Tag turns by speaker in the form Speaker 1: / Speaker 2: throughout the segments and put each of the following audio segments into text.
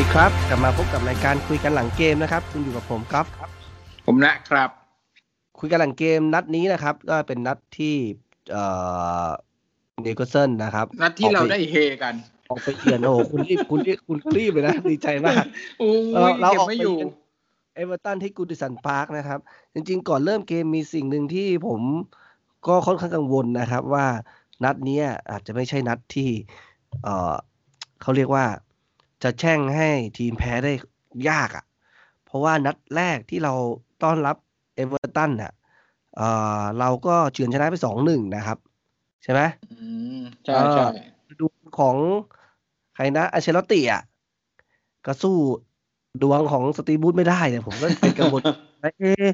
Speaker 1: ดีครับ กลับมาพบกับรายการคุยกันหลังเกมนะครับ คุณอยู่กับผมก๊อฟครับ
Speaker 2: ผมนะครับ
Speaker 1: คุยกันหลังเกมนัดนี้นะครับ ก็เป็นนัดที่เอ่อเนโกเซนนะครับ
Speaker 2: นัดที่เรา
Speaker 1: ออกป
Speaker 2: ได้เฮกัน
Speaker 1: ออกไปเยือนโอ้โหคุณรีบคุณรีบคุณก็รีบเลยนะดีใจมาก
Speaker 2: โอ้ย
Speaker 1: เราเรา
Speaker 2: เก็บ
Speaker 1: ออก
Speaker 2: ไม่
Speaker 1: ไป
Speaker 2: อยู่
Speaker 1: เยือนเอเวอร์ตันที่กูดิสันพาร์คนะครับ จริง ๆ ก่อนเริ่มเกมมีสิ่งหนึ่งที่ผมก็ค่อนข้างกังวลนะครับ ว่านัดเนี้ยอาจจะไม่ใช่นัดที่ เออเขาเรียกว่า จะแช่งให้ทีมแพ้ได้ยากอะ่ะ เพราะว่านัดแรกที่เราต้อนรับเอเวอร์ตันอะเออเราก็เฉือนชนะไปสองหนึ่งนะครับ ใช่ไหม
Speaker 2: อืมใช่ใช่
Speaker 1: ดูของใครนะอาเชลอตติอะก็สู้ดวงของสตีบูธไม่ได้เนี่ยผมก็เป็นกังวลเอ๊ะ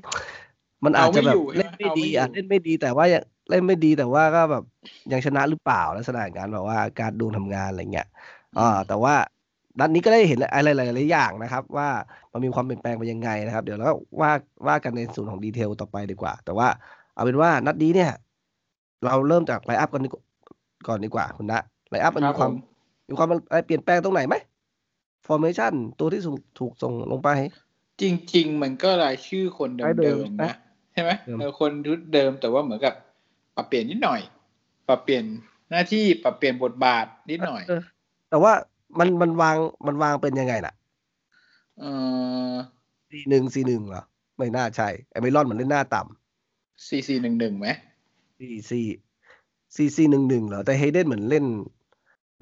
Speaker 1: มันอาจจะแบบเล่นไม่ดีอะเล่นไม่ดีแต่ว่ายังเล่นไม่ดีแต่ว่าก็แบบยังชนะหรือเปล่าลักษณะอย่างนั้นแบบว่าการดวงทำงานอะไรเงี้ยอ่าแต่ว่า นัดนี้ก็ได้เห็นอะไรหลายๆอย่างนะครับ ว่ามันมีความเปลี่ยนแปลงไปยังไงนะครับ เดี๋ยวเราว่าว่ากันในส่วนของ detail ต่อไปดีกว่า แต่ว่าเอาเป็นว่านัดนี้เนี่ย เราเริ่มจาก line up กันดีกว่าก่อนดีกว่า คุณนะ line up มัน
Speaker 2: ครั
Speaker 1: มี
Speaker 2: บ
Speaker 1: ความ
Speaker 2: ผม
Speaker 1: มีความอะไรเปลี่ยนแปลงตรงไหนไหม formation ตัวที่ถูกถูกส่งลงไป
Speaker 2: จริง ๆ มันก็รายชื่อคน
Speaker 1: รายเดิ
Speaker 2: เดิ
Speaker 1: ม
Speaker 2: ม
Speaker 1: นะ
Speaker 2: ๆนะใช่ไหม
Speaker 1: เดิม
Speaker 2: เออคนชุดเดิมแต่ว่าเหมือนกับปรับเปลี่ยนนิดหน่อย ปรับเปลี่ยนหน้าที่ปรับเปลี่ยนบทบาทนิดหน่อย
Speaker 1: เออแต่ว่า มันมันวางมันวางเป็นยังไงน่ะ
Speaker 2: เออ
Speaker 1: สี่หนึ่งสี่หนึ่งเหรอ ไม่น่าใช่ไอเมลอนมันเล่นหน้าต่
Speaker 2: ซีซีหนึ่งหนึ่งไหมำ
Speaker 1: สี่สี่สี่สี่หนึ่งหนึ่งเหรอ แต่เฮเดนเหมือนเล่น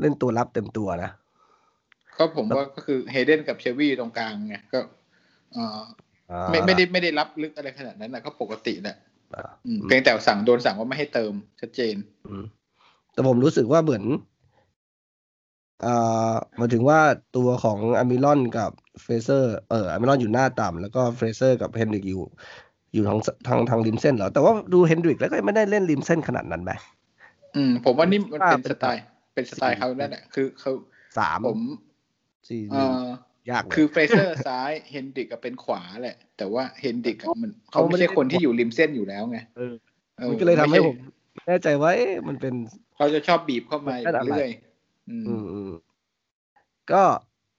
Speaker 1: เล่นตัวรับเต็มตัวนะ
Speaker 2: ก็ผมว่าก็คือเฮเดนกับเชลวี่ตรงกลางไงก็เออ
Speaker 1: อ่า
Speaker 2: ไม่ไม่ได้ไม่ได้รับลึกอะไรขนาดนั้นนะก็ปกติแหละ
Speaker 1: อ่า
Speaker 2: อืมเพียงแต่สั่งโดนสั่งว่าไม่ให้เติมชัดเจน
Speaker 1: อืมแต่ผมรู้สึกว่าเหมือนเอ่อหมายถึงว่าตัวของอัลมิรอนกับเฟรเซอร์เอออัลมิรอนอยู่หน้าต่ำแล้วก็เฟรเซอร์กับเฮนดริกอยู่ อยู่ทางทางทางริมเส้นเหรอ แต่ว่าดูเฮนดริกแล้วก็ไม่ได้เล่นริมเส้นขนาดนั้นไหม
Speaker 2: อืม ผมว่านี่มัน
Speaker 1: ว่า
Speaker 2: เป็น
Speaker 1: เป็น
Speaker 2: สไตล์ เป็นสไตล์เขานั่นแหละคือเขา
Speaker 1: สาม
Speaker 2: ผม
Speaker 1: สี่ห
Speaker 2: เอ
Speaker 1: นึ่ง
Speaker 2: อยา
Speaker 1: กเลย
Speaker 2: คือเฟเซอร์ซ้ายเฮนดริกกับเป็นขวาแหละ แต่ว่าเฮนดริกอะมัน
Speaker 1: เขา
Speaker 2: เขา
Speaker 1: ไม่
Speaker 2: ไม่
Speaker 1: ได้
Speaker 2: ใช่คนที่อยู่ริมเส้นอยู่แล้วไง
Speaker 1: เออ
Speaker 2: ออ
Speaker 1: มันก็เลยทำให้
Speaker 2: ไช่
Speaker 1: ผมแน่ใจว่าเอ๊ะมันเป็น
Speaker 2: เขาจะชอบบีบเข้ามา
Speaker 1: เป็นอะไร
Speaker 2: เรื่อยๆ อืม
Speaker 1: อืมก็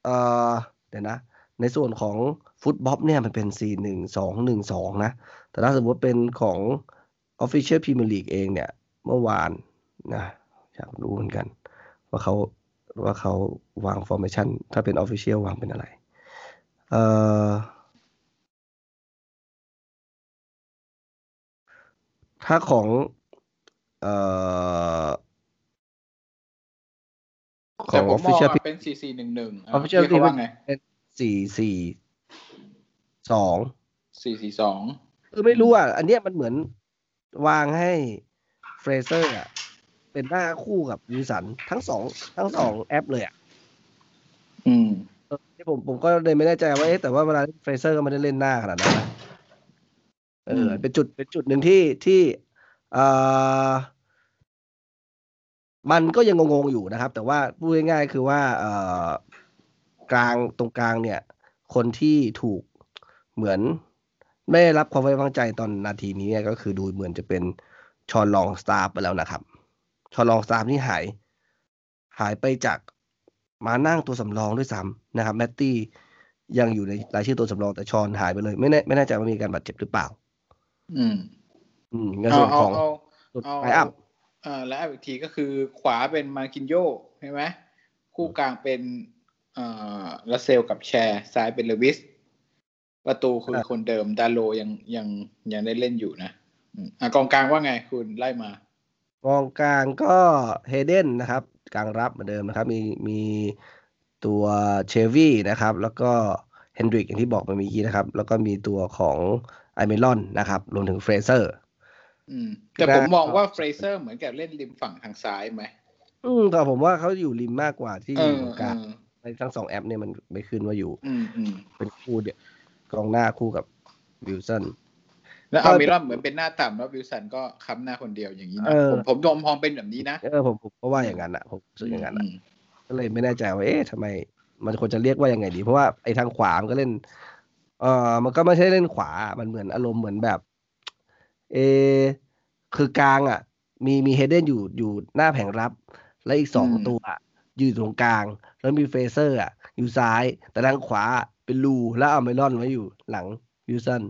Speaker 1: เออเดี๋ยวนะ ในส่วนของฟุตบอลเนี่ยมันเป็นสี่หนึ่งสองหนึ่งสองนะ แต่ถ้าสมมติเป็นของ Official Premier League เองเนี่ย เมื่อวานนะอยากรู้เหมือนกัน ว่าเขาว่าเขาวาง formation ถ้าเป็น Official วางเป็นอะไร เออถ้าของเอ่อ
Speaker 2: แต่
Speaker 1: อง
Speaker 2: ผมมอง
Speaker 1: Official
Speaker 2: ว่าเป็นสี่สี่หนึ่งหนึ่ง
Speaker 1: Official
Speaker 2: เขาว่าไง
Speaker 1: เป็นสี่สี่สอง
Speaker 2: สี่สี่สอง
Speaker 1: คือไม่รู้อะ อันเนี้ยมันเหมือนวางให้เฟรเซอร์อะ เป็นหน้าคู่กับวิลสันทั้งสองทั้งสองแอปเลยอะ
Speaker 2: อืม
Speaker 1: เออที่ผมผมก็เลยไม่แน่ใจว่าเอ๊ะแต่ว่าเวลาเล่นเฟรเซอร์ก็ไม่ได้เล่นหน้าขนาดนั้นนะเออ
Speaker 2: อืม
Speaker 1: เป็นจุดเป็นจุดหนึ่งที่ที่เอ่อ มันก็ยังงงๆอยู่นะครับ แต่ว่าพูดง่ายๆคือว่าเอ่อกลางตรงกลางเนี่ย คนที่ถูกเหมือนไม่ได้รับความไว้วางใจตอนนาทีนี้เนี่ยก็คือดูเหมือนจะเป็นชอนลองสตาฟไปแล้วนะครับ ชอนลองสตาฟนี่หาย หายไปจากมานั่งตัวสำรองด้วยซ้ำนะครับแมตตี้ยังอยู่ในรายชื่อตัวสำรองแต่ชอนหายไปเลย ไม่แน่ไม่แน่ใจว่ามีการบาดเจ็บหรือเปล่า
Speaker 2: อืม
Speaker 1: อืมใน
Speaker 2: เอา
Speaker 1: ส่วน
Speaker 2: เอา
Speaker 1: ของ
Speaker 2: เอา
Speaker 1: สุด
Speaker 2: เอา
Speaker 1: line-up
Speaker 2: เอ่าแล้วอีกทีก็คือขวาเป็นมาร์กินโยใช่ไหมคู่กลางเป็นอ่อลาเซลส์กับแชร์ซ้ายเป็นเลวิส ประตูคือคนเดิมดาร์โลว์ยังยังยังได้เล่นอยู่นะอืมอะกองกลางว่าไงคุณไล่มา
Speaker 1: กองกลางก็เฮเดนนะครับกลางรับเหมือนเดิมนะครับ มีมีตัวเชลวี่นะครับ แล้วก็เฮนดริกอย่างที่บอกไปเมื่อกี้นะครับ แล้วก็มีตัวของอัลมิรอนนะครับ รวมถึงเฟรเซอร์
Speaker 2: อืม แต่ผมมองว่าเฟรเซอร์เหมือนกับเล่นริมฝั่งทางซ้ายไหม
Speaker 1: อืมแต่ผมว่าเขาอยู่ริมมากกว่าที่
Speaker 2: เอ
Speaker 1: อยู่
Speaker 2: อ
Speaker 1: ตรง
Speaker 2: เอก
Speaker 1: ลาง
Speaker 2: อ
Speaker 1: ในทั้งสองแอปเนี่ยมันไม่ขึ้นว่าอยู่
Speaker 2: อืมอืม
Speaker 1: เป็นคู่เดียวกองหน้าคู่กับวิลสัน
Speaker 2: แล้วอัลมิรอนเหมือนเป็นหน้าต่ำแล้ววิลสันก็ค้ำหน้าคนเดียวอย่างนี้นะ
Speaker 1: เออ
Speaker 2: ผมผมมองมองเป็นแบบนี้นะ
Speaker 1: เออผมผมก็ว่าอย่างนั้นอะผมรู้สึกอย่างนั้นอะผ
Speaker 2: ม
Speaker 1: ก็เลยไม่แน่ใจว่าเอ๊ะทำไม มันควรจะเรียกว่ายังไงดี เพราะว่าไอ้ทางขวามันก็เล่น เออมันก็ไม่ใช่เล่นขวา มันเหมือนอารมณ์เหมือนแบบ เออคือกลางอะ มีมีเฮเดนอยู่อยู่หน้าแผงรับ และอีกสอง
Speaker 2: อืม
Speaker 1: ตัวอะอยู่ตรงกลาง แล้วมีเฟรเซอร์อะ อยู่ซ้าย แต่ทางขวาเป็นรูแล้วเอาอัลมิรอนไว้อยู่หลังวิลสัน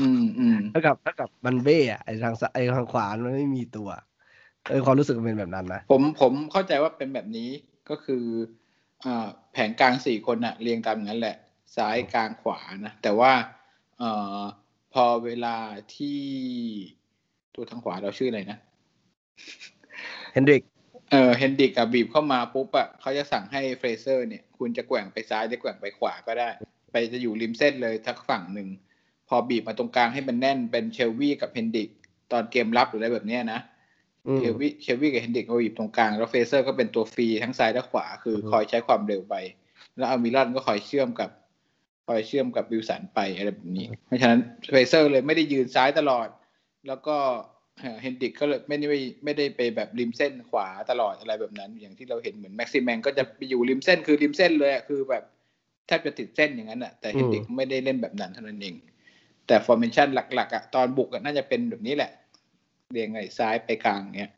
Speaker 2: อืมอืม
Speaker 1: เท่ากับเท่ากับมันเบ้อะไอทางซ้ายไอทางขวามันไม่มีตัวเออความรู้สึกมันเป็นแบบนั้นนะ
Speaker 2: ผมผมเข้าใจว่าเป็นแบบนี้ก็คืออ่าแผงกลางสี่คนอะเรียงตามอย่างนั้นแหละ ซ้ายกลางขวานะ แต่ว่าเอ่อ พอเวลาที่ตัวทางขวาเราชื่ออะไรนะ
Speaker 1: เฮนดริก
Speaker 2: เออเฮนดริกกับบีบเข้ามาปุ๊บอะเขาจะสั่งให้เฟรเซอร์เนี่ย คุณจะแกว่งไปซ้ายหรือแกว่งไปขวาก็ได้ ไปจะอยู่ริมเส้นเลยสักฝั่งหนึ่ง พอบีบมาตรงกลางให้มันแน่นเป็นเชลวี่กับเฮนดริกตอนเกมรับหรืออะไรแบบเนี้ยนะ
Speaker 1: อืม
Speaker 2: เชลวี่เชลวี่กับเฮนดริกเขาบีบตรงกลาง แล้วเฟรเซอร์ก็เป็นตัวฟรีทั้งซ้ายและขวา คือคอยใช้ความเร็วไป แล้วอัลมิรอนก็คอยเชื่อมกับ คอยเชื่อมกับวิลสันไปอะไรแบบนี้ เพราะฉะนั้นเฟรเซอร์เลยไม่ได้ยืนซ้ายตลอด แล้วก็เฮนดริกก็เลยไม่ได้ไม่ได้ไปแบบริมเส้นขวาตลอดอะไรแบบนั้น อย่างที่เราเห็นเหมือนแม็กซิแมงก็จะไปอยู่ริมเส้นคือริมเส้นเลยอะคือแบบแทบจะติดเส้นอย่างนั้นอะแต่เฮนดริกไม่ได้เล่นแบบนั้นเท่านั้นเอง แต่ formation หลักๆอะตอนบุกอะน่าจะเป็นแบบนี้แหละ เรียงไงซ้ายไปกลางเนี้ย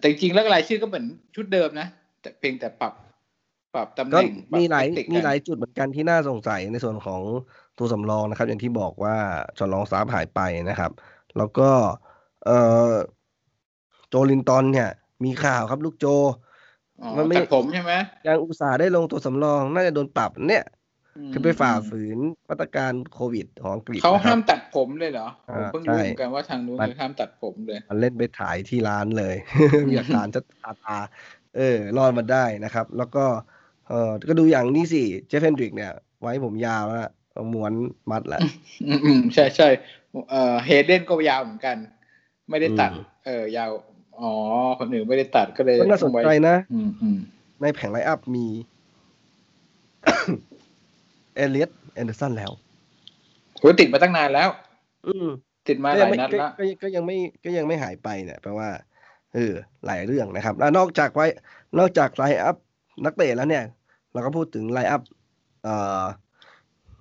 Speaker 2: แต่จริงๆแล้วรายชื่อก็เหมือนชุดเดิมนะ แต่เพียงแต่ปรับ ปรับตำแหน่งก็ปรับ
Speaker 1: มีหลาย
Speaker 2: tactic
Speaker 1: มีหลาย
Speaker 2: กัน
Speaker 1: จุดเหมือนกันที่น่าสงสัยในส่วนของตัวสำรองนะครับ อย่างที่บอกว่าจอห์นรองซาร์ฟหายไปนะครับ แล้วก็เอ่อโจลินตันเนี่ย มีข่าวครับลูกโจ
Speaker 2: อ๋อ
Speaker 1: มันไม่
Speaker 2: ตัดผมใช่ไหม
Speaker 1: ยังอุตส่าห์ได้ลงตัวสำรอง น่าจะโดนปรับเนี่ย
Speaker 2: ม
Speaker 1: คือไปฝ่าฝืนมาตรการโควิดของอังกฤษ
Speaker 2: เขา
Speaker 1: นะค
Speaker 2: ห้า
Speaker 1: รับ
Speaker 2: มตัดผมเลยเหรอผม
Speaker 1: อ่า
Speaker 2: เพิ่งรู้
Speaker 1: ใช่
Speaker 2: เหมือนกันว่าทางนู้น
Speaker 1: มัน
Speaker 2: คือห้ามตัดผมเลย
Speaker 1: มันเล่นไปถ่ายที่ร้านเลยมีหลักฐานจะตาตาเออรอดมาได้นะครับ แล้วก็เออก็ดูอย่างนี้สิเจฟเฟนดริกเนี่ย ไว้ผมยาวแล้วม้วนมัดแหละ
Speaker 2: อืมอืมใช่ใช่เอ่อเฮเดนก็ยาวเหมือนกัน ไม่ได้ตัด
Speaker 1: อืม
Speaker 2: เออยาว อ๋อ คนอื่นไม่ได้ตัดก็เลย
Speaker 1: ก็น่าสนใจ
Speaker 2: ไว้
Speaker 1: นะ
Speaker 2: อืมอืม
Speaker 1: ในแผงไลน์อัพมี เอเลียตแอนเดอร์สันแล้ว
Speaker 2: โหติดมาตั้งนานแล้ว
Speaker 1: อืม
Speaker 2: ติดมา
Speaker 1: ก็
Speaker 2: ห
Speaker 1: ยั
Speaker 2: ลาย
Speaker 1: ไม่
Speaker 2: นัด
Speaker 1: ก็
Speaker 2: ละ
Speaker 1: ก็ก็ยังไม่ก็ยังไม่หายไปเนี่ยแปลว่าเออหลายเรื่องนะครับ แล้วนอกจากไว้ นอกจากไลน์อัพนักเตะแล้วเนี่ย เราก็พูดถึงไลน์อัพเอ่อ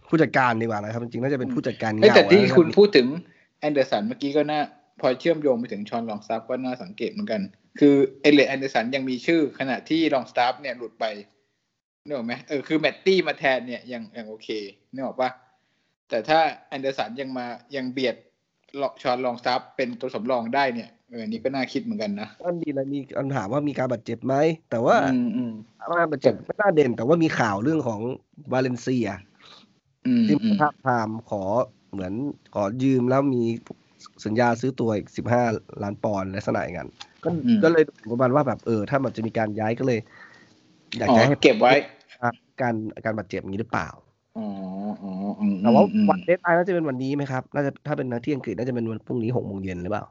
Speaker 1: ผู้จัดการดีกว่านะครับ จริงๆน่าจะเป็นผู้จัดการ
Speaker 2: เฮ้ย
Speaker 1: เงา
Speaker 2: แต่ที่
Speaker 1: นะรับ
Speaker 2: คุณพูดถึงแอนเดอร์สันเมื่อกี้ก็น่าพอเชื่อมโยงไปถึงชอนลองสตาฟก็น่าสังเกตเหมือนกัน คือเอลเลียตแอนเดอร์สันยังมีชื่อขณะที่ลองสตาฟเนี่ยหลุดไปนึกออกไหมเออคือแมตตี้มาแทนเนี่ยยังยังโอเคนึกออกปะแต่ถ้าแอนเดอร์สันยังมายังเบียดชอนลองสตาฟเป็นตัวสำรองได้เนี่ย เอออันนี้ก็น่าคิดเหมือนกันนะ
Speaker 1: ก็มีอะไรมีคำถามว่ามีการบาดเจ็บไหม แต่ว่า
Speaker 2: อืมอืม
Speaker 1: การบาดเจ็บไม่น่าเด่น แต่ว่ามีข่าวเรื่องของวาเลนเซีย
Speaker 2: อืม
Speaker 1: ที่
Speaker 2: อืม
Speaker 1: ภาพพามขอเหมือนขอยืมแล้วมีสัญญาซื้อตัวอีกสิบห้าล้านปอนด์ลักษณะอย่างนั้นก็ก็เลยประมาณว่าแบบเออ ถ้ามันจะมีการย้ายก็เลย อยาก
Speaker 2: อ๋อ
Speaker 1: จะให้
Speaker 2: เก็บไว้
Speaker 1: การการบาดเจ็บอย่างนี้หรือเปล่า
Speaker 2: อ๋ออ๋ออืม
Speaker 1: แต่ว่า
Speaker 2: อืม
Speaker 1: วันเดทไอน่าจะเป็นวันนี้ไหมครับ น่าจะถ้าเป็นนักที่อังกฤษน่าจะเป็นวันพรุ่งนี้หกโมงเย็นหรือเปล่า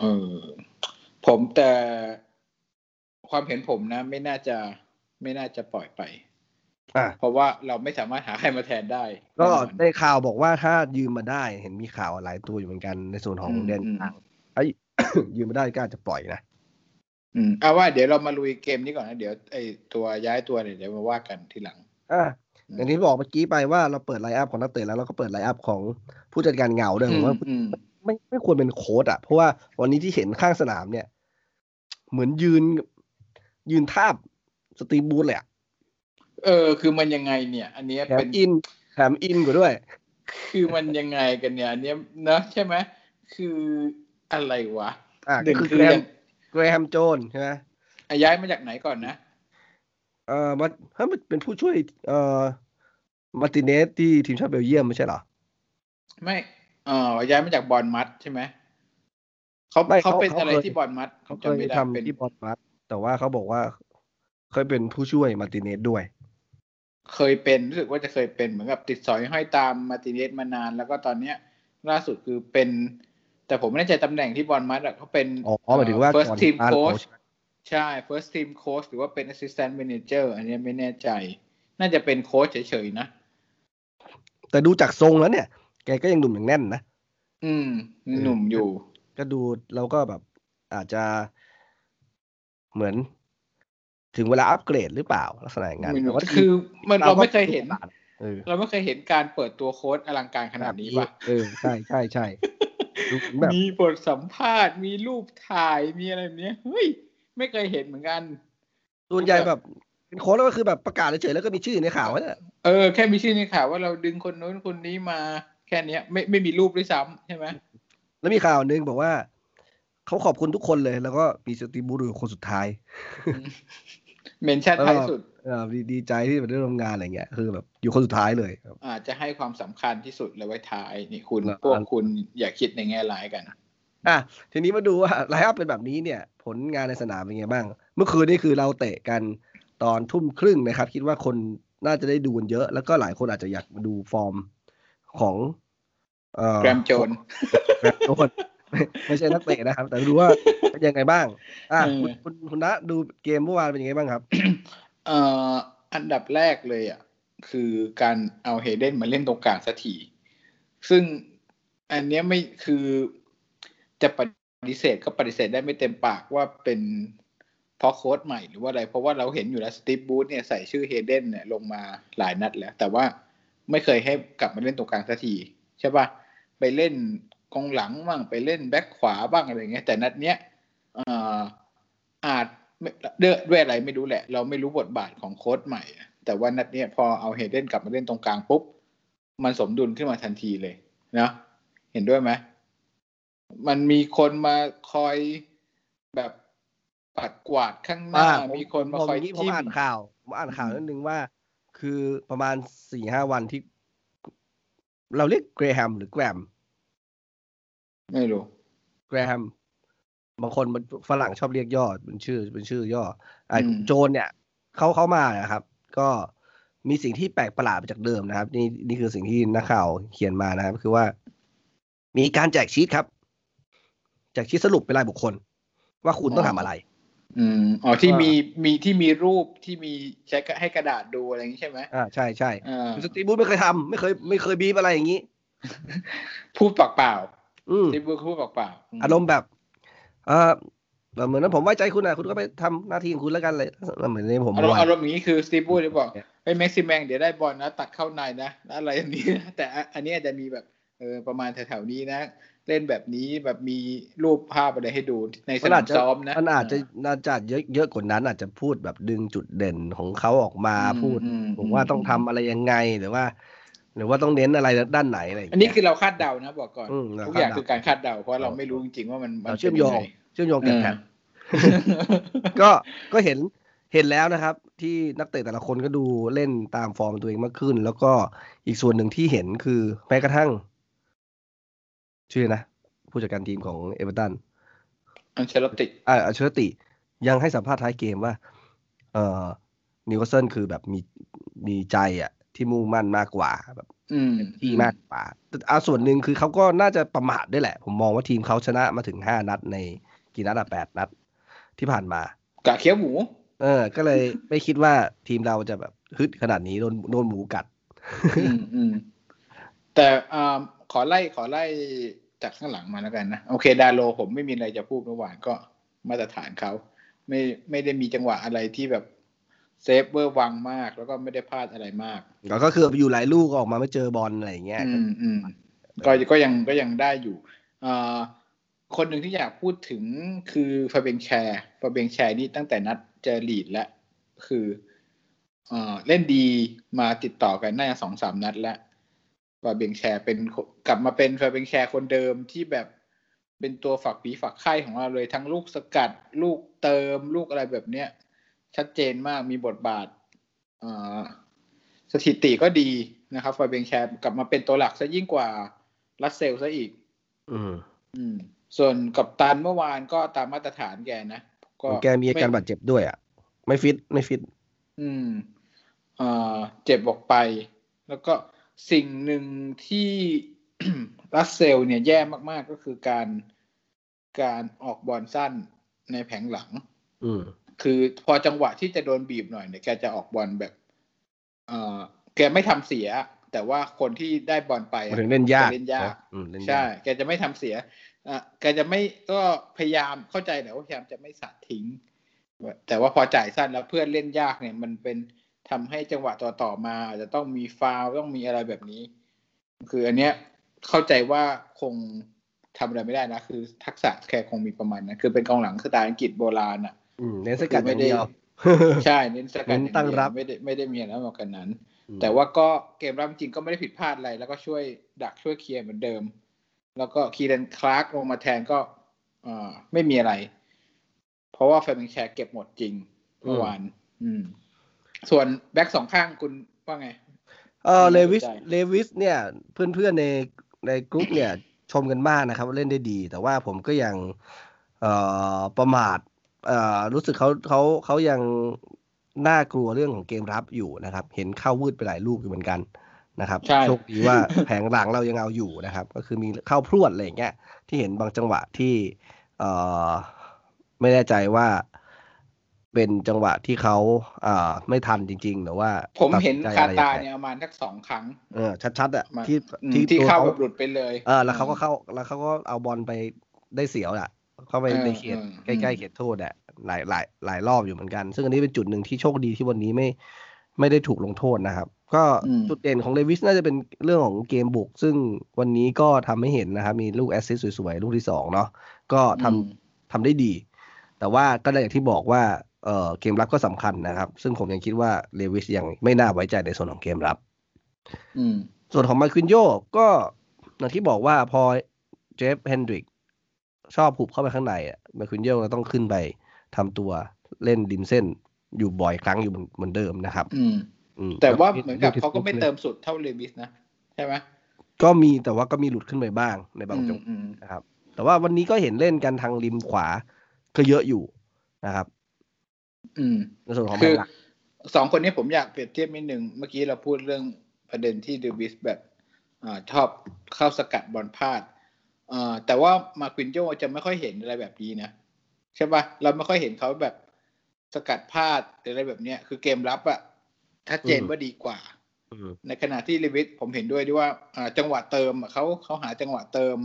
Speaker 2: เออผมแต่ความเห็นผมนะ ไม่น่าจะไม่น่าจะปล่อยไป
Speaker 1: อะ
Speaker 2: เพราะว่าเราไม่สามารถหาใครมาแทนได้
Speaker 1: ก็
Speaker 2: แน่นอน
Speaker 1: ได้ข่าวบอกว่าถ้ายืมมาได้ เห็นมีข่าวหลายตัวอยู่เหมือนกันในส่วนของ
Speaker 2: อืม
Speaker 1: เดน
Speaker 2: อืม
Speaker 1: กลางไอ้ยืมมาได้ก็อาจจะปล่อยนะ
Speaker 2: อืมเอาว่าเดี๋ยวเรามาลุยเกมนี้ก่อนนะ เดี๋ยวไอตัวย้ายตัวเนี่ยเดี๋ยวมาว่ากันทีหลัง
Speaker 1: อะ
Speaker 2: อืม
Speaker 1: อย่างที่บอกเมื่อกี้ไปว่าเราเปิด line-up ของนักเตะแล้วเราก็เปิด line-up ของผู้จัดการเงาด้วยผมว่า
Speaker 2: อืม
Speaker 1: ไม่ไม่ควรเป็นโค้ชอะ เพราะว่าวันนี้ที่เห็นข้างสนามเนี่ย เหมือนยืนยืนทาบสตีฟบรูซเลยอะ
Speaker 2: เออ คือมันยังไงเนี่ย อันเนี้ย
Speaker 1: แถม
Speaker 2: เป็น
Speaker 1: อินแถมอินกว่าด้วย
Speaker 2: คือมันยังไงกันเนี่ยอันเนี้ยนะใช่ไหมคืออะไรวะ
Speaker 1: อะ
Speaker 2: หนึ่ง
Speaker 1: ก็คือ
Speaker 2: คือ
Speaker 1: แกรม
Speaker 2: ย่าง
Speaker 1: แกรมโจนส์ใช่ไหม
Speaker 2: อะย้ายมาจากไหนก่อนนะ
Speaker 1: เอ่อมาเฮ้ยมันเป็นผู้ช่วย เอ่อมาร์ติเนสที่ทีมชาติเบลเยียมไม่ใช่เหรอ
Speaker 2: ไม่เออย้ายมาจากบอร์นมัธใช่ไหมเขา
Speaker 1: ไม่
Speaker 2: เขา
Speaker 1: เขา
Speaker 2: เป็น
Speaker 1: เขา
Speaker 2: อะไร
Speaker 1: เคย
Speaker 2: ที่บอลมัด
Speaker 1: เขาเคย
Speaker 2: จำไม่ได้
Speaker 1: ทำ
Speaker 2: เป็น
Speaker 1: ที่บอร์นมัธแต่ว่าเขาบอกว่า เคยเป็นผู้ช่วยมาร์ติเนสด้วย
Speaker 2: เคยเป็นรู้สึกว่าจะเคยเป็นเหมือนกับติดสอยห้อยตามมาร์ติเนสมานาน แล้วก็ตอนเนี้ย ล่าสุดคือเป็น แต่ผมไม่แน่ใจตำแหน่งที่บอร์นมัธอะเขาเป็น
Speaker 1: อ๋อหมายถึงว่า
Speaker 2: เ first
Speaker 1: ก่อน
Speaker 2: team
Speaker 1: ตาร์ท
Speaker 2: coach
Speaker 1: โค้ช
Speaker 2: ใช่ first team coach หรือว่าเป็น assistant manager อันเนี้ยไม่แน่ใจ น่าจะเป็นโค้ชเฉยๆนะ
Speaker 1: แต่ดูจากทรงแล้วเนี่ยแกก็ยังหนุ่มอย่างแน่นนะ
Speaker 2: อืม หนุ่มอยู่
Speaker 1: ก็ดูเราก็แบบ อาจจะเหมือน ถึงเวลาอัปเกรดหรือเปล่าลักษณะอย่างนั้น
Speaker 2: ไม่รู้
Speaker 1: แต่ว่า
Speaker 2: คือ มันเราไม่เคยเห็น
Speaker 1: เออ
Speaker 2: เราไม่เคยเห็นการเปิดตัวโค้ดอลังการขนาดนี้ป่ะ
Speaker 1: เออใช่ใช่ใช่ดูเหมือนแบบ
Speaker 2: มีบทสัมภาษณ์ มีรูปถ่ายมีอะไรแบบเนี้ยเฮ้ยไม่เคยเห็นเหมือนกัน
Speaker 1: ส่วนใหญ่แบบเป็นโค้ชแล้วก็คือแบบประกาศเฉยๆแล้วก็มีชื่อในข่าว
Speaker 2: ว่าเออแค่มีชื่อในข่าวว่าเราดึงคนโน้นคนนี้มา แค่เนี้ยไม่ไม่มีรูปด้วยซ้ำใช่ไหมแล้
Speaker 1: วมีข่าวหนึ่งบอกว่า เขาขอบคุณทุกคนเลย แล้วก็มีสตีฟบรูซคนสุดท้าย
Speaker 2: mention ท้ายสุด
Speaker 1: เออดีใจที่มาได้ร่วมงานอะไรเงี้ยคือแบบอยู่คนสุดท้ายเลย
Speaker 2: อาจจะให้ความสำคัญที่สุดเลยไว้ท้ายนี่คุณพวกคุณอย่าคิดในแง่ร้ายกัน
Speaker 1: อะทีนี้มาดูว่า line up เป็นแบบนี้เนี่ย ผลงานในสนามเป็นไงบ้าง เมื่อคืนนี่คือเราเตะกันตอนทุ่มครึ่งนะครับ คิดว่าคนน่าจะได้ดูกันเยอะ แล้วก็หลายคนอาจจะอยากมาดูฟอร์ม ของ
Speaker 2: แกรมโจน
Speaker 1: แกรมโจนไม่ใช่นักเตะนะครับ แต่ดูว่าเป็นยังไงบ้าง อะคุณคุณคุณนะดูเกมเมื่อวานเป็นยังไงบ้างครับ
Speaker 2: เอ่ออันดับแรกเลยอะคือการเอาเฮเดนมาเล่นตรงกลางสักทีซึ่งอันนี้ไม่คือจะปฏิเสธก็ปฏิเสธได้ไม่เต็มปากว่าเป็นเพราะโค้ดใหม่หรือว่าอะไร เพราะว่าเราเห็นอยู่แล้วสตีฟบูธเนี่ยใส่ชื่อเฮเดนเนี่ยลงมาหลายนัดแล้ว แต่ว่า ไม่เคยให้กลับมาเล่นตรงกลางสักทีใช่ปะไปเล่นกองหลังบ้างไปเล่นแบ็คขวาบ้างอะไรเงี้ยแต่นัดเนี้ยอาจเดือด้วยอะไรไม่รู้แหละ เราไม่รู้บทบาทของโค้ดใหม่ แต่ว่านัดเนี้ยพอเอาเฮเดนกลับมาเล่นตรงกลางปุ๊บ มันสมดุลขึ้นมาทันทีเลยนะเห็นด้วยไหมมันมีคนมาคอยแบบปัดกวาดข้างหน้า มีคนมาคอย
Speaker 1: ที่ผมอ่านข่าวผมอ่านข่าวนิดนึงว่า คือประมาณสี่ห้าวันที่ เราเรียกเกรแฮมหรือแกรม
Speaker 2: ไม่รู้
Speaker 1: แกรแฮม บางคนฝรั่งชอบเรียกย่อเป็นชื่อเป็นชื่อย่อไอ้โจนเนี่ยเขาเขามานะครับ ก็มีสิ่งที่แปลกประหลาดไปจากเดิมนะครับ นี่นี่คือสิ่งที่นักข่าวเขียนมานะครับ คือว่า มีการแจกชีตครับแจกชีตสรุปเป็นรายบุคคล ว่าคุณต้องทำอะไร
Speaker 2: อืมอ๋อที่มีมีที่มีรูปที่มีใช้ให้กระดาษดูอะไรอย่างนี้ใช่ไหม
Speaker 1: อ่าใช่ใช่สตีบูธไม่เคยทำไม่เคย ไม่เคยบีบอะไรอย่างนี้
Speaker 2: พูดปากเปล่าสตีบูธพูดปากเปล่า
Speaker 1: อารมณ์แบบ เออเหมือนนั้นผมไว้ใจคุณนะคุณก็ไปทำหน้าที่ของคุณแล้วกันเลยเหมือนในผม
Speaker 2: อารมณ์อารมณ์อย่างนี้คือสตีบูธจะบอกไอ้แม็กซิแมงเดี๋ยวได้บอลนะ ตัดเข้าในนะอะไรอย่างนี้แต่อันนี้อาจจะมีแบบเออประมาณแถวๆนี้นะ เล่นแบบนี้แบบมีรูปภาพอะไรให้ดูในสนามซ้อมนะ
Speaker 1: มันอาจจะน่าจะเยอะเยอะกว่านั้นอาจจะพูดแบบดึงจุดเด่นของเขาออกมาพูด ผมว่าต้องทำอะไรยังไงหรือว่า หรือว่าต้องเน้นอะไรด้านไหนอะไร
Speaker 2: อันนี้คือเราคาดเดานะบอกก่อนทุกอย่างคือการคาดเดาเพราะเราไม่รู้จริงๆว่ามัน
Speaker 1: เราเชื่อมโยงเชื่อมโยงกันแทนก็ก็เห็นเห็นแล้วนะครับ ที่นักเตะแต่ละคนก็ดูเล่นตามฟอร์มตัวเองมากขึ้น แล้วก็อีกส่วนหนึ่งที่เห็นคือแม้กระทั่ง ชื่อนะ ผู้จัดการทีมของเอเวอร์ตัน
Speaker 2: อันเชล็อตติ
Speaker 1: อ่าอันเชล็อตติ ยังให้สัมภาษณ์ท้ายเกมว่า เอ่อนิวคาสเซิลคือแบบมีมีใจอะ ที่มุ่งมั่นมากกว่าแบบที่มากกว่าอาส่วนหนึ่งคือเขาก็น่าจะประมาทด้วยแหละ ผมมองว่าทีมเขาชนะมาถึงห้านัดในกี่นัดอะแปดนัด ที่ผ่านมากะ
Speaker 2: เคี้ยวหมู
Speaker 1: เออ ก็เลยไม่คิดว่าทีมเราจะแบบฮึดขนาดนี้โดนโดนหมูกัด
Speaker 2: อืมแต่อ่าขอไล่ขอไล่ จากข้างหลังมาแล้วกันนะโอเค ดาโลผมไม่มีอะไรจะพูดเมื่อวานก็มาตรฐานเขาไม่ไม่ได้มีจังหวะอะไรที่แบบ save เวอร์วังมาก แล้วก็ไม่ได้พลาดอะไรมาก
Speaker 1: ก็คืออยู่หลายลูกออกมาไม่เจอบอลอะไรอย่างเงี้ย
Speaker 2: อืมอืมก็ก็ยังก็ยังได้อยู่อ่าคนหนึ่งที่อยากพูดถึงคือฟาเบียนแชร์ฟาเบียนแชร์นี่ตั้งแต่นัดเจอลีดส์แล้วคือเอ่อเล่นดีมาติดต่อกันน่าจะสองสามนัดแล้ว ฟาเบียนแชร์เป็นกลับมาเป็นฟาเบียนแชร์คนเดิมที่แบบเป็นตัวฝักผีฝักไข่ของเราเลยทั้งลูกสกัด ลูกเติมลูกอะไรแบบเนี้ย ชัดเจนมากมีบทบาทสถิติก็ดีนะครับฟาเบงแชร์กลับมาเป็นตัวหลักซะยิ่งกว่ารัสเซลซะอีก
Speaker 1: อืม
Speaker 2: อืม ส่วนกับตันเมื่อวานก็ตามมาตรฐานแกนะ
Speaker 1: ก็แกมีอาการบาดเจ็บด้วยอะ ไม่ฟิตไม่ฟิต
Speaker 2: อืมอ่าเจ็บบอกไป แล้วก็ สิ่งหนึ่งที่รัสเซลเนี่ยแย่มากๆก็คือการการออกบอลสั้นในแผงหลัง
Speaker 1: อืม
Speaker 2: คือพอจังหวะที่จะโดนบีบหน่อยเนี่ยแกจะออกบอลแบบเออแกไม่ทำเสีย แต่ว่าคนที่ได้บอลไป
Speaker 1: ถึงเล่นยาก
Speaker 2: เล่นยากใช่ แกจะไม่ทำเสียอะแกจะไม่ก็พยายามเข้าใจแหละว่าพยายามจะไม่สัดทิ้ง แต่ว่าพอจ่ายสั้นแล้วเพื่อนเล่นยากเนี่ย มันเป็น ทำให้จังหวะต่อต่อมาอาจจะต้องมีฟาวต้องมีอะไรแบบนี้ คืออันเนี้ยเข้าใจว่าคงทำอะไรไม่ได้นะ คือทักษะแค่คงมีประมาณนะคือเป็นกองหลังสไตล์อังกฤษโบราณอะ
Speaker 1: อืมเน้นสกัดไม่ได้
Speaker 2: ใช่เน้นสกัด
Speaker 1: เน้นตั้งรับ
Speaker 2: ไม่ได้ไม่ได้มีอะไรมากกว่านั้น แต่ว่าก็เกมรับจริงก็ไม่ได้ผิดพลาดอะไร แล้วก็ช่วยดักช่วยเคลียร์เหมือนเดิม แล้วก็คีเรนคลาร์กลงมาแทนก็อ่าไม่มีอะไร เพราะว่าฟาเบียนแชร์เก็บหมดจริงเมื่อวาน อืม ส่วนแบ็กสองข้างคุณว่าไง
Speaker 1: เออเลวิส
Speaker 2: น่าสนใจ
Speaker 1: เลวิสเนี่ยเพื่อนๆในในกรุ๊ปเนี่ยชมกันมากนะครับว่าเล่นได้ดี แต่ว่าผมก็ยังเอ่อประมาทเอ่อรู้สึกเขาเขาเขายังน่ากลัวเรื่องของเกมรับอยู่นะครับ เห็นเข้าวืดไปหลายลูกอยู่เหมือนกันนะครับ
Speaker 2: ใช่
Speaker 1: โชคดีว่าแผงหลังเรายังเอาอยู่นะครับ ก็คือมีเข้าพรวดอะไรอย่างเงี้ยที่เห็นบางจังหวะที่เอ่อไม่แน่ใจว่า เป็นจังหวะที่เขาอ่าไม่ทันจริงๆหรือว่า
Speaker 2: ผมเห็น
Speaker 1: ตัดสิ
Speaker 2: คา
Speaker 1: ใจอะไร
Speaker 2: ตา
Speaker 1: องไง
Speaker 2: เนี่ยประมาณทักสองครั้ง
Speaker 1: เออชัดๆอะ
Speaker 2: มา
Speaker 1: ที่
Speaker 2: อืม
Speaker 1: ที่
Speaker 2: ที่
Speaker 1: ตัว
Speaker 2: เข้า
Speaker 1: เขา
Speaker 2: แบบหลุดไปเลย
Speaker 1: เออแล้วเขาก็เข้าแล้วเขาก็เอาบอลไปได้เสียวอะ เข้าไป
Speaker 2: เออ
Speaker 1: ในเขต
Speaker 2: เออ
Speaker 1: ใกล้ๆเขตโทษอะหลายหลายหลายรอบอยู่เหมือนกัน ซึ่งอันนี้เป็นจุดหนึ่งที่โชคดีที่วันนี้ไม่ไม่ได้ถูกลงโทษนะครับ ก็จุดเด่นของเลวิสน่าจะเป็นเรื่องของเกมบุก ซึ่งวันนี้ก็ทำให้เห็นนะครับ มีลูก assist สวยๆ ลูกที่สองเนาะก็ทำ
Speaker 2: อืม
Speaker 1: ทำได้ดี แต่ว่าก็ได้อย่างที่บอกว่า เออเกมรับก็สำคัญนะครับ ซึ่งผมยังคิดว่าเลวิสยังไม่น่าไว้ใจในส่วนของเกมรับ
Speaker 2: อืม
Speaker 1: ส่วนของมานกิโยก็อย่างที่บอกว่าพอเจฟเฮนดริกชอบหุบเข้าไปข้างในอะมานกิโยก็ต้องขึ้นไปทำตัวเล่นริมเส้นอยู่บ่อยครั้งอยู่เหมือนเหมือนเดิมนะครับ
Speaker 2: อืม
Speaker 1: อืม
Speaker 2: แต่ว่า
Speaker 1: ล้
Speaker 2: เหมือนกับ
Speaker 1: ที่
Speaker 2: เขาก็ไม่
Speaker 1: ฟลุ
Speaker 2: เติมสุดเท่าเลวิสนะ ใช่ไหม
Speaker 1: ก็มีแต่ว่าก็มีหลุดขึ้นไปบ้างในบางจังหวะ
Speaker 2: อืม
Speaker 1: นะครับ แต่ว่าวันนี้ก็เห็นเล่นกันทางริมขวาก็เยอะอยู่นะครับ
Speaker 2: อืม
Speaker 1: ในส่วนของ
Speaker 2: คื
Speaker 1: แม่
Speaker 2: อ
Speaker 1: หลัก
Speaker 2: สองคนนี้ผมอยากเปรียบเทียบนิดนึงเมื่อกี้เราพูดเรื่องประเด็นที่เดวิสแบบอ่าชอบเข้าสกัดบอลพลาดอ่าแต่ว่ามาควินโยจะไม่ค่อยเห็นอะไรแบบนี้นะใช่ปะเราไม่ค่อยเห็นเขาแบบสกัดพลาดหรืออะไรแบบเนี้ย คือเกมรับอะชัดเจนว่าดีกว่า
Speaker 1: อืม
Speaker 2: ในขณะที่เลวิสผมเห็นด้วยที่ว่าอ่าจังหวะเติมอะเขาเขาหาจังหวะเติม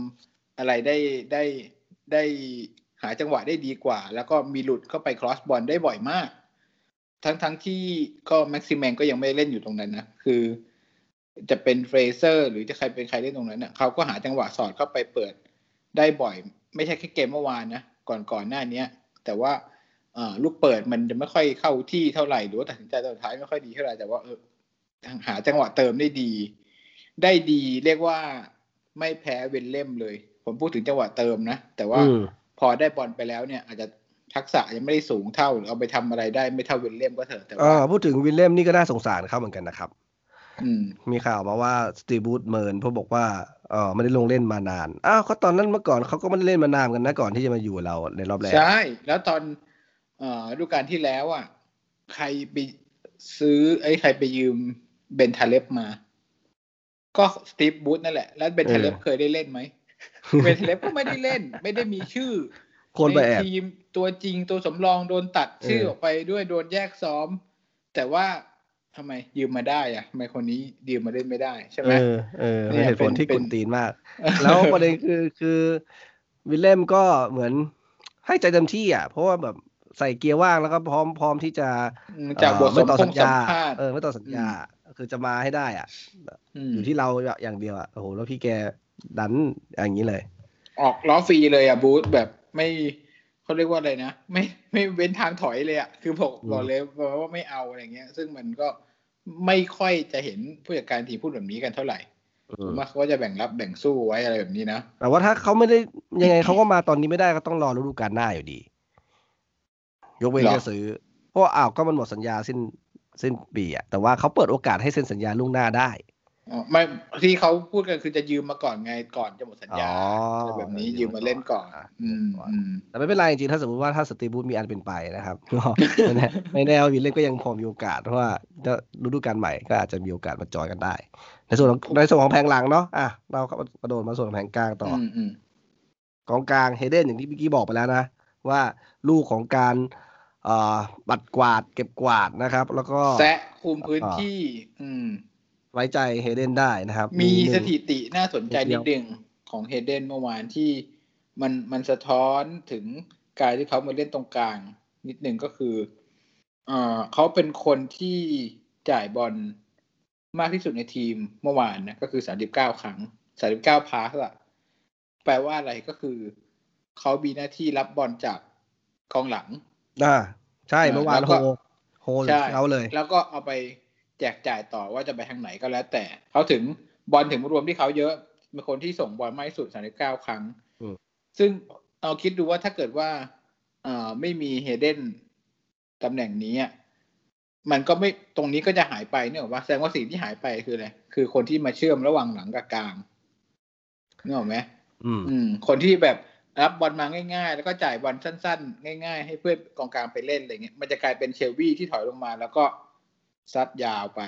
Speaker 2: อะไรได้ได้ได้ หาจังหวะได้ดีกว่า แล้วก็มีหลุดเข้าไป cross บอลได้บ่อยมาก ทั้งทั้งที่ก็แม็กซิแมนก็ยังไม่เล่นอยู่ตรงนั้นนะ คือ จะเป็นเฟรเซอร์ หรือจะใครเป็นใครเล่นตรงนั้นเน่ะเขาก็หาจังหวะสอดเข้าไปเปิดได้บ่อย ไม่ใช่แค่เกมเมื่อวานนะก่อนก่อนหน้าเนี้ยแต่ว่าลูกเปิดมันจะไม่ค่อยเข้าที่เท่าไหร่หรือว่าตัดสินใจตอนท้ายไม่ค่อยดีเท่าไหร่แต่ว่าเออหาจังหวะเติมได้ดี ได้ดีเรียกว่าไม่แพ้เวนเล่มเลย ผมพูดถึงจังหวะเติมนะ แต่ว่า พอได้บอลไปแล้วเนี่ย อาจจะทักษะยังไม่ได้สูงเท่าหรือเอาไปทำอะไรได้ไม่เท่าเวนเล่มก็เถอะแต่
Speaker 1: อ่
Speaker 2: ว่าา
Speaker 1: พูดถึงวิลเลียมนี่ก็น่าสงสารเขาเหมือนกันนะครับ
Speaker 2: อืม
Speaker 1: มีข่าวมาว่าสตีฟบรูซเมินเพราะบอกว่าเออไม่ได้ลงเล่นมานานอ้าวเขาตอนนั้นเมื่อก่อนเขาก็ไม่ได้เล่นมานานกันนะก่อนที่จะมาอยู่กับเราในรอบแรก
Speaker 2: ใช่แล้วตอนเอ่อฤดูกาลที่แล้วอะใครไปซื้อไอ้ยใครไปยืมเบนทาเล็บมา ก็สตีฟบรูซนั่นแหละ แล้วเบนทาเล็บเคยได้เล่นไหม เบนทาเล็บก็ไม่ได้เล่น ไม่ได้มีชื่อ
Speaker 1: คนไปแอบ
Speaker 2: ในทีมตัวจริงตัวสำรองโดนตัดชื่อ
Speaker 1: เออ
Speaker 2: ออกไปด้วยโดนแยกซ้อม แต่ว่าทำไมยืมมาได้อะทำไมคนนี้ยืมมาเล่นไม่ได้ใช่ไหม
Speaker 1: เออเออ
Speaker 2: เนี่
Speaker 1: เป็น
Speaker 2: ย
Speaker 1: เหตุผล
Speaker 2: เป็น
Speaker 1: ที่
Speaker 2: เป็น
Speaker 1: กุนตีนมาก แล้วประเด็นคือคือวิลเลียมก็เหมือนให้ใจเต็มที่อะ เพราะว่าแบบใส่เกียร์ว่างแล้วก็พร้อมพร้อมที่จะ
Speaker 2: อืมจากบท
Speaker 1: เอ่อไม่ต่อ
Speaker 2: ส
Speaker 1: สั
Speaker 2: ม
Speaker 1: ญ
Speaker 2: พงษ์สั
Speaker 1: ญาม
Speaker 2: ภาษณ์
Speaker 1: เออไม่ต่อสัญญา คือจะมาให้ได้อะ
Speaker 2: ม
Speaker 1: อยู่ที่เราอย่างเดียวอะโอ้โหแล้วพี่แก ดันอย่างนี้เลย
Speaker 2: ออกล้อฟรีเลยอะบูธแบบไม่เขาเรียกว่าอะไรนะไม่ไม่เว้นทางถอยเลยอะคือบอก
Speaker 1: อืม
Speaker 2: บอกเลยว่าไม่เอาอะไรเงี้ย ซึ่งมันก็ไม่ค่อยจะเห็นผู้จัดการทีมพูดแบบนี้กันเท่าไหร่
Speaker 1: อื
Speaker 2: ผมมว่าเขาก็จะแบ่งรับแบ่งสู้ไว้อะไรแบบนี้นะ
Speaker 1: แต่ว่าถ้าเขาไม่ได้ยังไงเขาก็มาตอนนี้ไม่ได้ก็ต้องรอฤดูกาลหน้าอยู่ดี ยกเว้น
Speaker 2: หรอ
Speaker 1: จะซื้อเพราะว่าอ้าวก็มันหมดสัญญาสิ้นสิ้นปีอะแต่ว่าเขาเปิดโอกาสให้เซ็นสัญญาล่วงหน้าได้
Speaker 2: อ๋อ ไม่ที่เขาพูดกันคือจะยืมมาก่อนไงก่อนจะหมดสัญญา
Speaker 1: อ๋ออ
Speaker 2: อะไรแบบนี้ยืมมาเล่นก่อน
Speaker 1: อะ
Speaker 2: อืมอืม
Speaker 1: แต่ไม่เป็นไรจริงๆถ้าสมมติว่าถ้าสตีบูธมีอันเป็นไปนะครับก็ไม่แน่ไม่แน่ว่าวิลเล่นก็ยังพอมีโอกาสเพราะว่าถ้าฤดูกาลใหม่ก็อาจจะมีโอกาสมาจอยกันได้ ในส่วนของในส่วนของแผงหลังเนาะอะเราก็กระโดดมาส่วนของแผงกลางต่ออ
Speaker 2: อืมอืม
Speaker 1: กองกลางเฮเดนอย่างที่เมื่อกี้บอกไปแล้วนะ ว่าลูกของการเอ่อบัดกวาดเก็บกวาดนะครับ แล้วก็
Speaker 2: แซะคุมพื้นที่ อืม
Speaker 1: ไว้ใจเฮเดนได้นะครับ
Speaker 2: มี
Speaker 1: ห
Speaker 2: ส
Speaker 1: นึ่ง
Speaker 2: ถิติน่าสนใจ
Speaker 1: เดี
Speaker 2: นิ
Speaker 1: ยว
Speaker 2: ดนึงของเฮเดนเมื่อวานที่มันมันสะท้อนถึงการที่เขามาเล่นตรงกลาง นิดนึงก็คือเอ่อเขาเป็นคนที่จ่ายบอลมากที่สุดในทีมเมื่อวานนะก็คือสามสิบเก้าครั้งสามสิบเก้าพาสอะแปลว่าอะไรก็คือเขามีหน้าที่รับบอลจากกองหลัง
Speaker 1: อ่าใช่
Speaker 2: เออ
Speaker 1: เมื่อวาน
Speaker 2: แล้ว
Speaker 1: โห
Speaker 2: ก็
Speaker 1: โฮลเขาเลย
Speaker 2: แล้วก็เอาไป แจกจ่ายต่อว่าจะไปทางไหนก็แล้ว แต่เขาถึงบอลถึงรวมที่เขาเยอะเป็นคนที่ส่งบอลมากที่สุดสามสิบเก้าครั้ง ซึ่งเอาคิดดูว่าถ้าเกิดว่าเอ่อไม่มีเฮเดนตำแหน่งนี้มันก็ไม่ตรงนี้ก็จะหายไปเนี่ยว่าแสดงว่าสิ่งที่หายไปคืออะไรคือคนที่มาเชื่อมระหว่างหลังกับกลางนึกออกไหมอืม คนที่แบบรับบอลมาง่าย ๆ แล้วก็จ่ายบอลสั้น ๆ ง่าย ๆ ให้เพื่อนกองกลางไปเล่นอะไรเงี้ยมันจะกลายเป็นเชลวี่ที่ถอยลงมา แล้วก็ ซัดยาวไป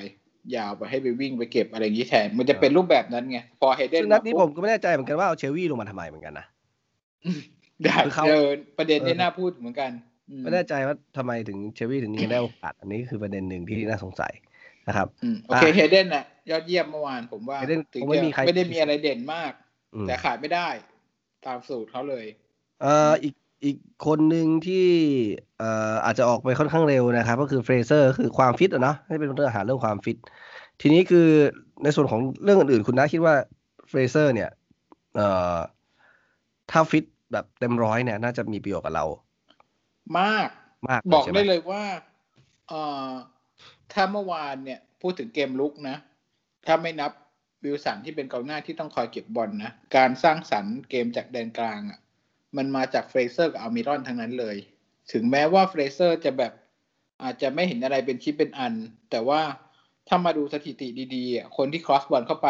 Speaker 2: ยาวไปให้ไปวิ่งไปเก็บอะไรอย่างนี้แทนมันจะเป็นรูปแบบนั้นไงพอเฮเดน
Speaker 1: นัดนี้ผมก็ไม่แน่ใจเหมือนกันว่าเอาเชลวี่ลงมาทำไมเหมือนกันนะ
Speaker 2: ได้เจอประเด็นนี้น่าพูดเหมือนกัน
Speaker 1: ไม่แน่ใจว่าทำไมถึงเชลวี่ถึงยังได้โอกาสอันนี้คือประเด็นหนึ่งที่น่าสงสัยนะครับ
Speaker 2: โอเคเฮเดนน่ะ ยอดเยี่ยมเมื่อวานผมว่าถึงไม่มีใครไม่ได้มีอะไรเด่นมาก แต่ขาดไม่ได้ ตามสูตรเขาเลย
Speaker 1: เอ่ออีก อีกคนหนึ่งที่เอ่ออาจจะออกไปค่อนข้างเร็วนะครับ ก็คือเฟรเซอร์คือความฟิตอะเนาะให้เป็นเรื่องหาเรื่องความฟิต ทีนี้คือในส่วนของเรื่องอื่นๆ คุณน้าคิดว่าเฟรเซอร์ เนี่ยเอ่อถ้าฟิตแบบเต็มร้อยเนี่ย น่าจะมีประโยชน์กับเรา
Speaker 2: มาก
Speaker 1: มาก
Speaker 2: บอกได้เลยว่าเอ่อถ้าเมื่อวานเนี่ย พูดถึงเกมรุกนะ ถ้าไม่นับวิลสันที่เป็นกองหน้าที่ต้องคอยเก็บบอลนะการสร้างสรรค์เกมจากแดนกลางอะ่ะ มันมาจากเฟรเซอร์กับอัลมิรอนทั้งนั้นเลย ถึงแม้ว่าเฟรเซอร์จะแบบอาจจะไม่เห็นอะไรเป็นชิ้นเป็นอัน แต่ว่าถ้ามาดูสถิติดีๆ คนที่ cross บอลเข้าไป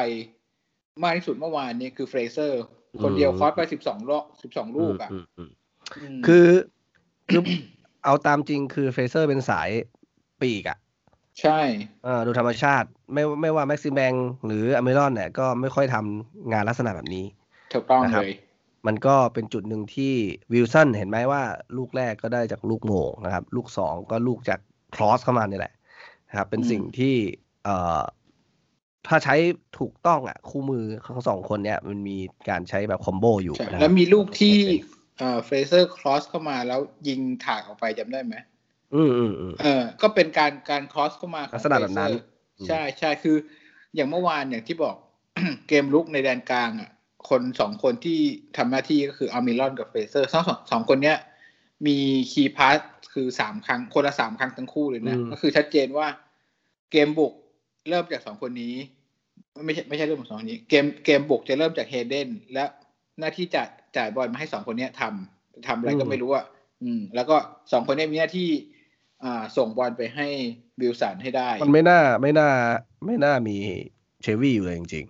Speaker 2: มากที่สุดเมื่อวานนี้คือเฟรเซอร์ คนเดียว cross ไปสิบสองรอบสิบสองลูกอะ
Speaker 1: คือคือเอาตามจริงคือเฟรเซอร์เป็นสายปีกอะ
Speaker 2: ใช่
Speaker 1: เออดูธรรมชาติ ไม่ไม่ว่าแม็กซิแมงหรืออัลมิรอนเนี่ยก็ไม่ค่อยทำงานลักษณะแบบนี้
Speaker 2: ถูกต้องเลย
Speaker 1: มันก็เป็นจุดหนึ่งที่วิลสันเห็นไหมว่า ลูกแรกก็ได้จากลูกมุมนะครับ ลูกสองก็ลูกจาก cross เข้ามานี่แหละนะครับเป็นสิ่งที่เอ่อถ้าใช้ถูกต้องอะ คู่มือของสองคนเนี้ยมันมีการใช้แบบ combo อยู่
Speaker 2: แล้วมีลูกที่เอ่อเฟรเซอร์ cross เข้ามาแล้วยิงถากออกไปจำได้ไหม
Speaker 1: อืมอืมอืม
Speaker 2: เออ ก็เป็นการการ cross เข้ามา
Speaker 1: ลักษณะแบบนั้น
Speaker 2: ใช่ใช่คือ อย่างเมื่อวานอย่างที่บอกเกมรุกในแดนกลางอะ คนสองคนที่ทำหน้าที่ก็คืออัลมิรอนกับเฟรเซอร์สองสองคนเนี้ย มี key pass คือสามครั้งคนละสามครั้งทั้งคู่เลยนะ ก็คือชัดเจนว่าเกมบุกเริ่มจากสองคนนี้ ไม่ใช่ไม่ใช่เรื่องของสองคนนี้ เกมเกมบุกจะเริ่มจากเฮเดนและหน้าที่จะจ่ายบอลมาให้สองคนนี้ทำทำอะไรก็ไม่รู้อะอืม แล้วก็สองคนนี้มีหน้าที่ อ่า ส่งบอลไปให้วิลสันให้ได้
Speaker 1: มันไม่น่าไม่น่า ไม่น่ามีเชลวี่อยู่เลยจริง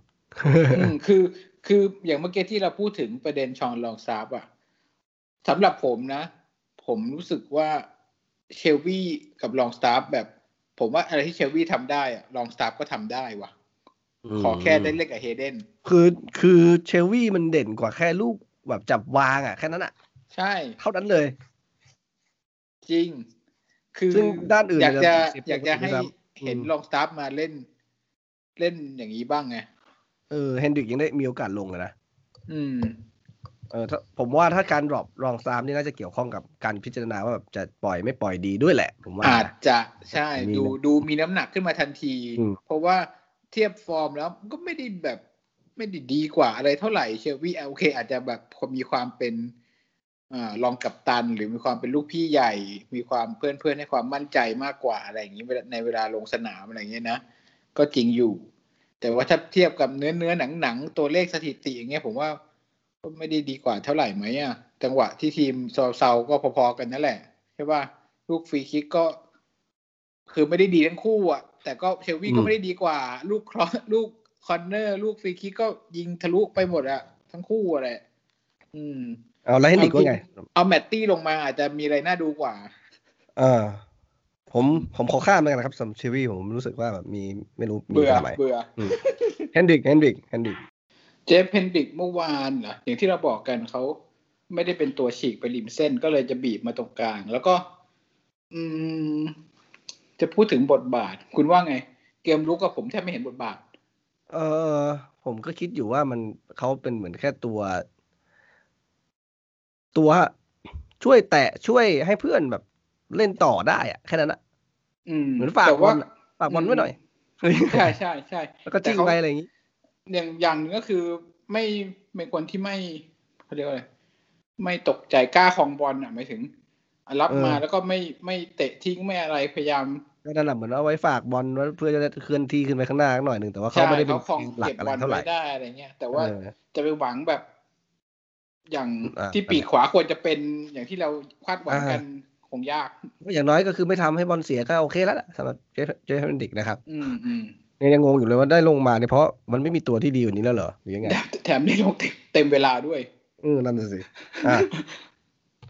Speaker 2: ๆคือคืออย่างเมื่อกี้ที่เราพูดถึงประเด็นฌอนลองสตาฟฟ์อะสำหรับผมนะ ผมรู้สึกว่าเชลวี่กับลองสตาฟฟ์แบบ ผมว่าอะไรที่เชลวี่ทำได้อะลองสตาฟฟ์ก็ทำได้ว่ะ ขอแค่ได้เล่นกับเฮเดน
Speaker 1: คือคือเชลวี่มันเด่นกว่าแค่ลูกแบบจับวางอะแค่นั้นอะ
Speaker 2: ใช่
Speaker 1: เท่านั้นเลย
Speaker 2: จริง คือ
Speaker 1: ซึ่งด้านอื่น
Speaker 2: อยากจะอยากจะให้เห็นลองสตาฟฟ์มาเล่น เล่นอย่างนี้บ้างไง
Speaker 1: เออเฮนดริกยังได้มีโอกาสลงเลยนะ
Speaker 2: อืม
Speaker 1: เออถ้าผมว่าถ้าการ drop ลองสตาฟฟ์นี่น่าจะเกี่ยวข้องกับการพิจารณาว่าแบบจะปล่อยไม่ปล่อยดีด้วยแหละ ผมว่า
Speaker 2: อาจจะใช่ดูดูมีน้ำหนักขึ้นมาทันที เพราะว่าเทียบฟอร์มแล้วก็ไม่ได้แบบไม่ได้ดีกว่าอะไรเท่าไหร่เชลวีโอเคอาจจะแบบมีความเป็นอ่ารองกับตัน หรือมีความเป็นลูกพี่ใหญ่ มีความเพื่อนเพื่อนให้ความมั่นใจมากกว่าอะไรอย่างนี้ในเวลาลงสนามอะไรอย่างเงี้ยนะก็จริงอยู่ แต่ว่าถ้าเทียบกับเนื้อเนื้อหนังหนังตัวเลขสถิติอย่างเงี้ยผมว่าก็ไม่ได้ดีกว่าเท่าไหร่ไหมอะจังหวะที่ทีมเซาๆก็พอๆกันนั่นแหละใช่ป่ะลูกฟรีคิกก็ คือไม่ได้ดีทั้งคู่อะ แต่ก็เชลวี่ก็ไม่ได้ดีกว่า ลูก cross ลูก corner ลูกฟรีคิกก็ยิงทะลุไปหมดอะทั้งคู่อะไรอืม
Speaker 1: เอาแล้วให้ดีก็ไง
Speaker 2: เอาแมตตี้ลงมาอาจจะมีอะไรน่าดูกว่า
Speaker 1: เออ ผมผมขอข้ามเลยนะครับสำหรับเชลวี่ผมรู้สึกว่าแบบมีไม่รู้
Speaker 2: เบื่อเบื่อ
Speaker 1: เฮนดริกเฮนดริกเฮนดริก
Speaker 2: เจฟเฮนดิกเมื่อวานเหรออย่างที่เราบอกกันเขาไม่ได้เป็นตัวฉีกไปริมเส้นก็เลยจะบีบมาตรงกลาง แล้วก็ อืม จะพูดถึงบทบาท คุณว่าไง เกมลุกกับผมแทบไม่เห็นบทบาท
Speaker 1: เออผมก็คิดอยู่ว่ามันเขาเป็นเหมือนแค่ตัว ตัวช่วยแตะช่วยให้เพื่อนแบบ เล่นต่อได้อะแค่นั้นอะเหมือนฝากบอลฝากบอลไว้หน่อย
Speaker 2: ใช่ใช่ใช่
Speaker 1: แล้วก็จิ้งไปอะไรอย่างนี้
Speaker 2: อย่างอย่างนึงก็คือไม่เป็นคนที่ไม่เขาเรียกว่าอะไรไม่ตกใจกล้าของบอลอะหมายถึง รับมาแล้วก็ไม่ไม่เตะทิ้งไม่อะไรพยายาม
Speaker 1: ก็นั่นแหละเหมือนเอาไว้ฝากบอลเพื่อจะเคลื่อนที่ขึ้นไปข้างหน้าหน่อยหนึ่งแต่ว่าเขาไม่ได้เป็น
Speaker 2: หลักอะไรเท่าไหร่ได้อะไรเงี้ยแต่ว่าจะไปหวังแบบ อย่างที่ปีกขวาควรจะเป็นอย่างที่เราคาดหวังกัน คงยาก
Speaker 1: อย่างน้อยก็คือไม่ทำให้บอลเสียก็โอเคแล้วสำหรับเจฟเจฟเฮนดริกนะครับ
Speaker 2: อืมอืม
Speaker 1: ยังงงอยู่เลยว่าได้ลงมาเนี่ยเพราะมันไม่มีตัวที่ดีกว่านี้แล้วเหรอหรือยังไง
Speaker 2: แถมได้ลงเต็มเวลาด้วย
Speaker 1: อืมนั่นสิ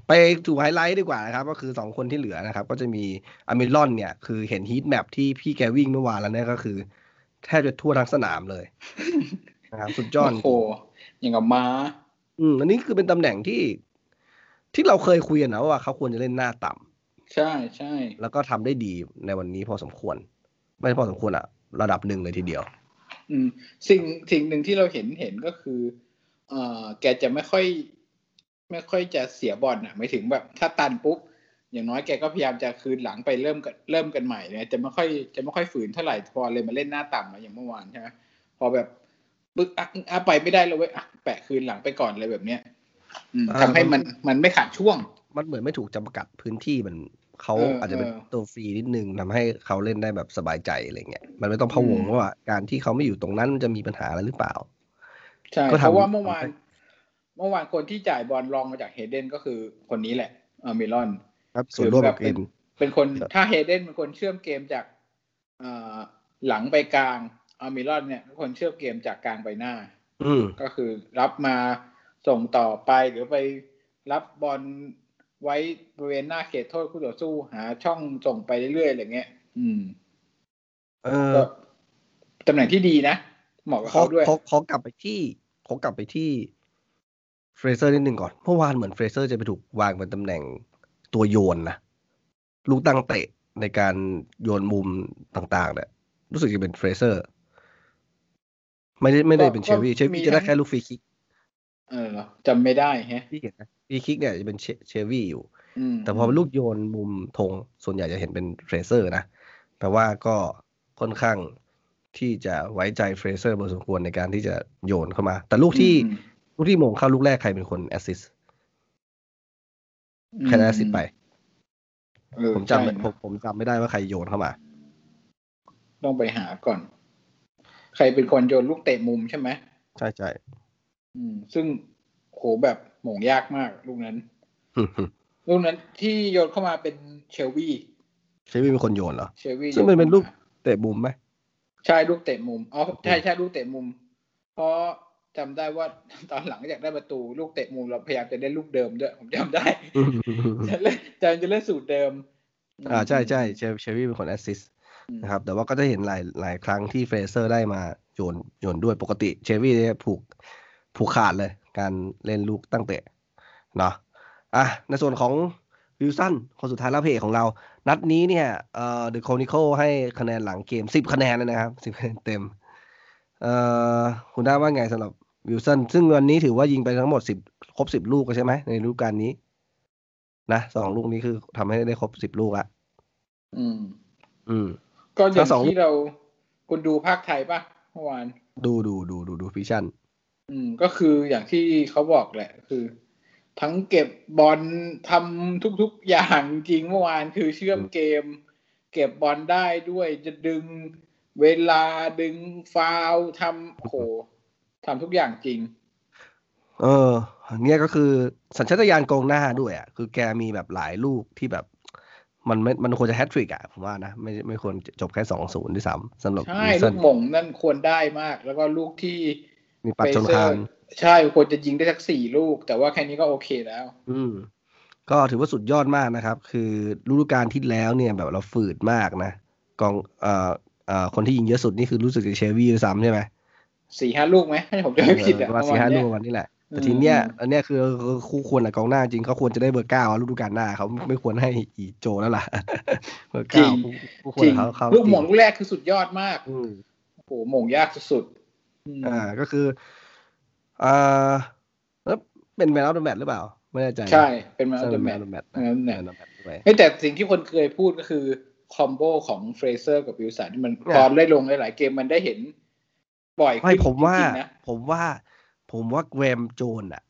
Speaker 1: ไปดูไฮไลท์ดีกว่านะครับ ก็คือสองคนที่เหลือนะครับ ก็จะมีอัลมิรอนเนี่ย คือเห็น heat map ที่พี่แกวิ่งเมื่อวานแล้วเนี่ยก็คือ แทบจะทั่วทั้งสนามเลยนะครับสุดยอด
Speaker 2: โอ้อย่างกับม้า
Speaker 1: อืมอันนี้คือเป็นตำแหน่งที่ ที่เราเคยคุยกันนะว่าเขาควรจะเล่นหน้าต่ำ
Speaker 2: ใช่ใช่
Speaker 1: แล้วก็ทำได้ดีในวันนี้พอสมควร ไม่พอสมควรอะระดับหนึ่งเลยทีเดียว
Speaker 2: อืม สิ่งสิ่งหนึ่งที่เราเห็นเห็นก็คือเอ่อแกจะไม่ค่อย ไม่ค่อยจะเสียบอลอะไม่ถึงแบบ ถ้าตันปุ๊บอย่างน้อยแกก็พยายามจะคืนหลังไปเริ่มกันเริ่มกันใหม่เนี่ยจะไม่ค่อยจะไม่ค่อยฝืนเท่าไหร่พอเลยมาเล่นหน้าต่ำมาอย่างเมื่อวานใช่ไหมพอแบบปึ๊กอะไปไม่ได้เลยเว้ยแปะคืนหลังไปก่อนเลยแบบเนี้ย ทำให้มันมันไม่ขาดช่วง
Speaker 1: มันเหมือนไม่ถูกจำกัดพื้นที่มันเขาอาจจะเป็นตัวฟรีนิดนึงทำให้เขาเล่นได้แบบสบายใจอะไรเงี้ยมันไม่ต้องพะวงว่าการที่เขาไม่อยู่ตรงนั้นจะมีปัญหาอะไรหรือเปล่า
Speaker 2: ใช่เพราะว่าเมื่อวาน เมื่อวานคนที่จ่ายบอลรองมาจากเฮเดนก็คือคนนี้แหละเออมิลอน
Speaker 1: ครับส่วนร่วมกับเอ็น
Speaker 2: เป็นคนถ้าเฮเดนเป็นคนเชื่อมเกมจากหลังไปกลางอัลมิรอนเนี่ยคนเชื่อมเกมจากกลางไปหน้า
Speaker 1: อื
Speaker 2: ก็คือรับมา ส่งต่อไปหรือไปรับบอลไว้บริเวณหน้าเขตโทษคู่ต่อสู้หาช่องส่งไปเรื่อยๆอะไรเงี้ย อืม
Speaker 1: เออ
Speaker 2: ตำแหน่งที่ดีนะ เหมาะกับเขาด้วย
Speaker 1: เขาเขากลับไปที่เขากลับไปที่เฟรเซอร์นิดหนึ่งก่อน เมื่อวานเหมือนเฟรเซอร์จะไปถูกวางเป็นตำแหน่งตัวโยนนะ ลูกตั้งเตะในการโยนมุมต่างๆเนี่ยรู้สึกจะเป็นเฟรเซอร์ ไม่ได้ไม่ได้เป็นเชลวี่เชลวี่จะได้แค่ลูกฟรีคิก
Speaker 2: เออจำไม่ได้ฮะ
Speaker 1: พี่เห็นนะฟรีคิกเนี่ยจะเป็นเชลวี่อยู่
Speaker 2: แต่
Speaker 1: พอเป็นลูกโยนมุมธงส่วนใหญ่จะเห็นเป็นเฟรเซอร์นะแปลว่าก็ค่อนข้างที่จะไว้ใจเฟรเซอร์พอสมควรในการที่จะโยนเข้ามา แต่ลูกที่ลูกที่โหม่งเข้าลูกแรกใครเป็นคนแอสซิสใครแอสซิสไปผมจำผมผมจำไม่ได้ว่าใครโยนเข้ามา
Speaker 2: ต้องไปหาก่อน ใครเป็นคนโยนลูกเตะมุมใช่ไหม
Speaker 1: ใช่ใช่
Speaker 2: อืม ซึ่งโหแบบหม่งยากมากลูกนั้นลูกนั้นที่โยนเข้ามาเป็นเชลวี่
Speaker 1: เชลวี่เป็นคนโยนเหรอ
Speaker 2: เชลวี่
Speaker 1: ซึ่งมันเป็นลูกเตะมุมไหม
Speaker 2: ใช่ลูกเตะมุมอ๋อใช่ใช่ลูกเตะมุม เพราะจำได้ว่าตอนหลังจากได้ประตูลูกเตะมุมเราพยายามจะเล่นลูกเดิมด้วยผมจำได้จะเล่นจะจะเล่นสูตรเดิม
Speaker 1: อ่าใช่ใช่เชลเชลวี่เป็นคนแอสซิสนะครับ แต่ว่าก็จะเห็นหลายหลายครั้งที่เฟรเซอร์ได้มาโยนโยนด้วยปกติเชลวี่เนี่ยผูก ผูกขาดเลยการเล่นลูกตั้งเตะเนาะอะในส่วนของวิลสันคนสุดท้ายแล้วเพจของเรา นัดนี้เนี่ยเอ่อ The Chronicle ให้คะแนนหลังเกมสิบคะแนนเลยนะครับสิบคะแนนเต็มเอ่อคุณได้ว่าไงสำหรับวิลสันซึ่งวันนี้ถือว่ายิงไปทั้งหมดสิบครบสิบลูกใช่ไหมในฤดูกาลนี้ นะสองลูกนี้คือทำให้ได้ครบสิบลูกละ
Speaker 2: อืม
Speaker 1: อืม
Speaker 2: ก็อย่างที่เราคุณดูภาคไทยปะเมื่อวาน
Speaker 1: ดูดูดูดูดูฟิชชั่น
Speaker 2: อืมก็คืออย่างที่เขาบอกแหละคือ ทั้งเก็บบอลทำทุกๆอย่างจริงเมื่อวานคือเชื่อมเกม เก็บบอลได้ด้วยจะดึงเวลาดึงฟาวทำโหทำทุกอย่างจริง
Speaker 1: เออเนี่ยก็คือสัญชาตญาณกองหน้าด้วยอะคือแกมีแบบหลายลูกที่แบบมันไม่ มันควรจะแฮตทริกอะผมว่านะ ไม่ไม่ควรจบแค่สองศูนย์ที่สามสำหรับ
Speaker 2: ใช่ ลูกหม่งนั่นควรได้มาก แล้วก็ลูกที่
Speaker 1: มีปัดชนคาน
Speaker 2: ใช่ควรจะยิงได้สักสี่ลูก แต่ว่าแค่นี้ก็โอเคแล้ว
Speaker 1: อืม ก็ถือว่าสุดยอดมากนะครับ คือฤดูกาลที่แล้วเนี่ยแบบเราฝืดมากนะกองเอ่อเอ่อคนที่ยิงเยอะสุดนี่คือรู้สึกจะเชวี่ด้วยซ้ำใช่ไหม
Speaker 2: สี่ห้าลูกไหมให้ผมจะไม่ผิด
Speaker 1: อะประมาณสี่ห้าลูกวันนี้แหละ แต่ทีเนี้ยอันเนี้ยคือคู่ควรอะกองหน้าจริงเขาควรจะได้เบอร์เก้าฤดูกาลหน้าเขาไม่ควรให้อีโจแล้วล่ะเบอร์เก้า
Speaker 2: คู่ควรเขาเขาลูกหม่งลูกแรกคือสุดยอดมากโอ้โหหม่งยากสุด
Speaker 1: อ่าก็คืออ่าแล้วเป็น man of the match หรือเปล่า ไม่แน่ใจ
Speaker 2: ใช่ เป็น man of the match matchแต่สิ่งที่คนเคยพูดก็คือ combo ของเฟรเซอร์กับวิลสันที่มันตอนได้ลงหลายเกมมันได้เห็นบ่อย
Speaker 1: ไม่ผมว่า ผมว่า ผมว่าเกรแฮมโจนส์อะ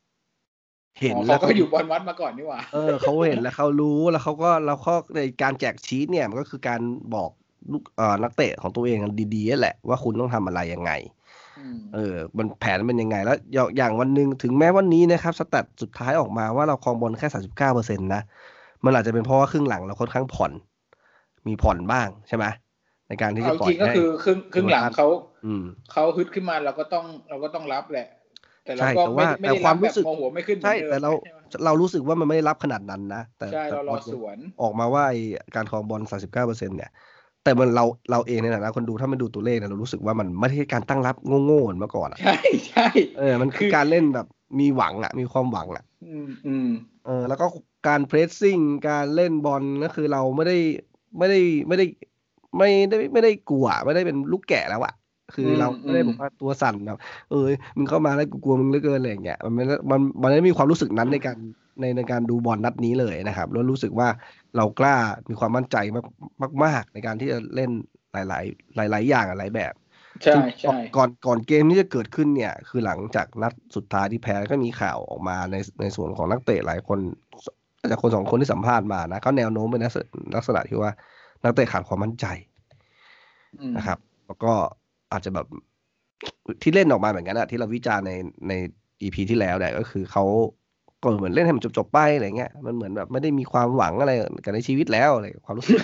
Speaker 1: เห็น
Speaker 2: แล้วเขาอยู่บอลวัดมาก่อนนี่หว่า
Speaker 1: เออเขาเห็นแล้วเขารู้แล้วเขาก็แล้วเขาในการแจกชีตเนี่ยมันก็คือการบอกลูกเอ่อนักเตะของตัวเองดีๆแหละว่าคุณต้องทำอะไรยังไง เออ มันแผนเป็นยังไง แล้วอย่างวันหนึ่งถึงแม้วันนี้นะครับสแตทสุดท้ายออกมาว่าเราครองบอลแค่สาสิบเก้าเปอร์เซ็นต์นะ มันอาจจะเป็นเพราะว่าครึ่งหลังเราค่อนข้างผ่อน มีผ่อนบ้างใช่ไหมในการที่จะ
Speaker 2: ปล่อยจริงก็คือครึ่งครึ่งหลังเขาเขาฮึดขึ้นมาเราก็ต้องเราก็ต้องรับแหละ แต่เราก็ไม่ไม่ได้รับแบบโมโหไม่ขึ้น
Speaker 1: ใช่แต่เราเรารู้สึกว่ามันไม่ได้รับขนาดนั้นนะแต่
Speaker 2: ใช่เรารอสวน
Speaker 1: ออกมาว่าการครองบอลสาสิบเก้าเปอร์เซ็นต์เนี่ย แต่มันเราเราเองในฐานะคนดูถ้ามันดูตัวเลขเนี่ยเรารู้สึกว่ามันไม่ใช่การตั้งรับโง่ๆเหมือนเมื่อก่อน
Speaker 2: ใช่ใช่
Speaker 1: เออมันคือการเล่นแบบมีหวังอะ มีความหวังอะ
Speaker 2: อืมอืม
Speaker 1: เออ แล้วก็การเพรสซิ่งการเล่นบอลก็คือเราไม่ได้ไม่ได้ไม่ได้ ไม่ได้ไม่ได้กลัวไม่ได้เป็นลูกแก่แล้วอะคือเราไม่ได้บอกว่าตัวสั่นแบบเออมึงเข้ามาแล้วกูกลัวมึงเหลือเกินอะไรอย่างเงี้ยมันไม่มันมันไม่มีความรู้สึกนั้นในการในในการดูบอลนัดนี้เลยนะครับ แล้วรู้สึกว่า เรากล้ามีความมั่นใจมากมากในการที่จะเล่นหลาย ๆ หลาย ๆ อย่างหลายแบบ
Speaker 2: ใช่ใช่
Speaker 1: ก่อนก่อนเกมที่จะเกิดขึ้นเนี่ย คือหลังจากนัดสุดท้ายที่แพ้ก็มีข่าวออกมาในในส่วนของนักเตะหลายคนจากคนสองคนที่สัมภาษณ์มานะเขาแนวโน้มเป็นลักษณะที่ว่านักเตะขาดความมั่นใจนะครับ แล้วก็อาจจะแบบที่เล่นออกมาเหมือนกันอะที่เราวิจารณ์ในในอีพีที่แล้วเนี่ยก็คือเขา ก็เหมือนเล่นให้มันจบๆไปอะไรเงี้ยมันเหมือนแบบไม่ได้มีความหวังอะไรกันในชีวิตแล้วอะไรความรู้สึก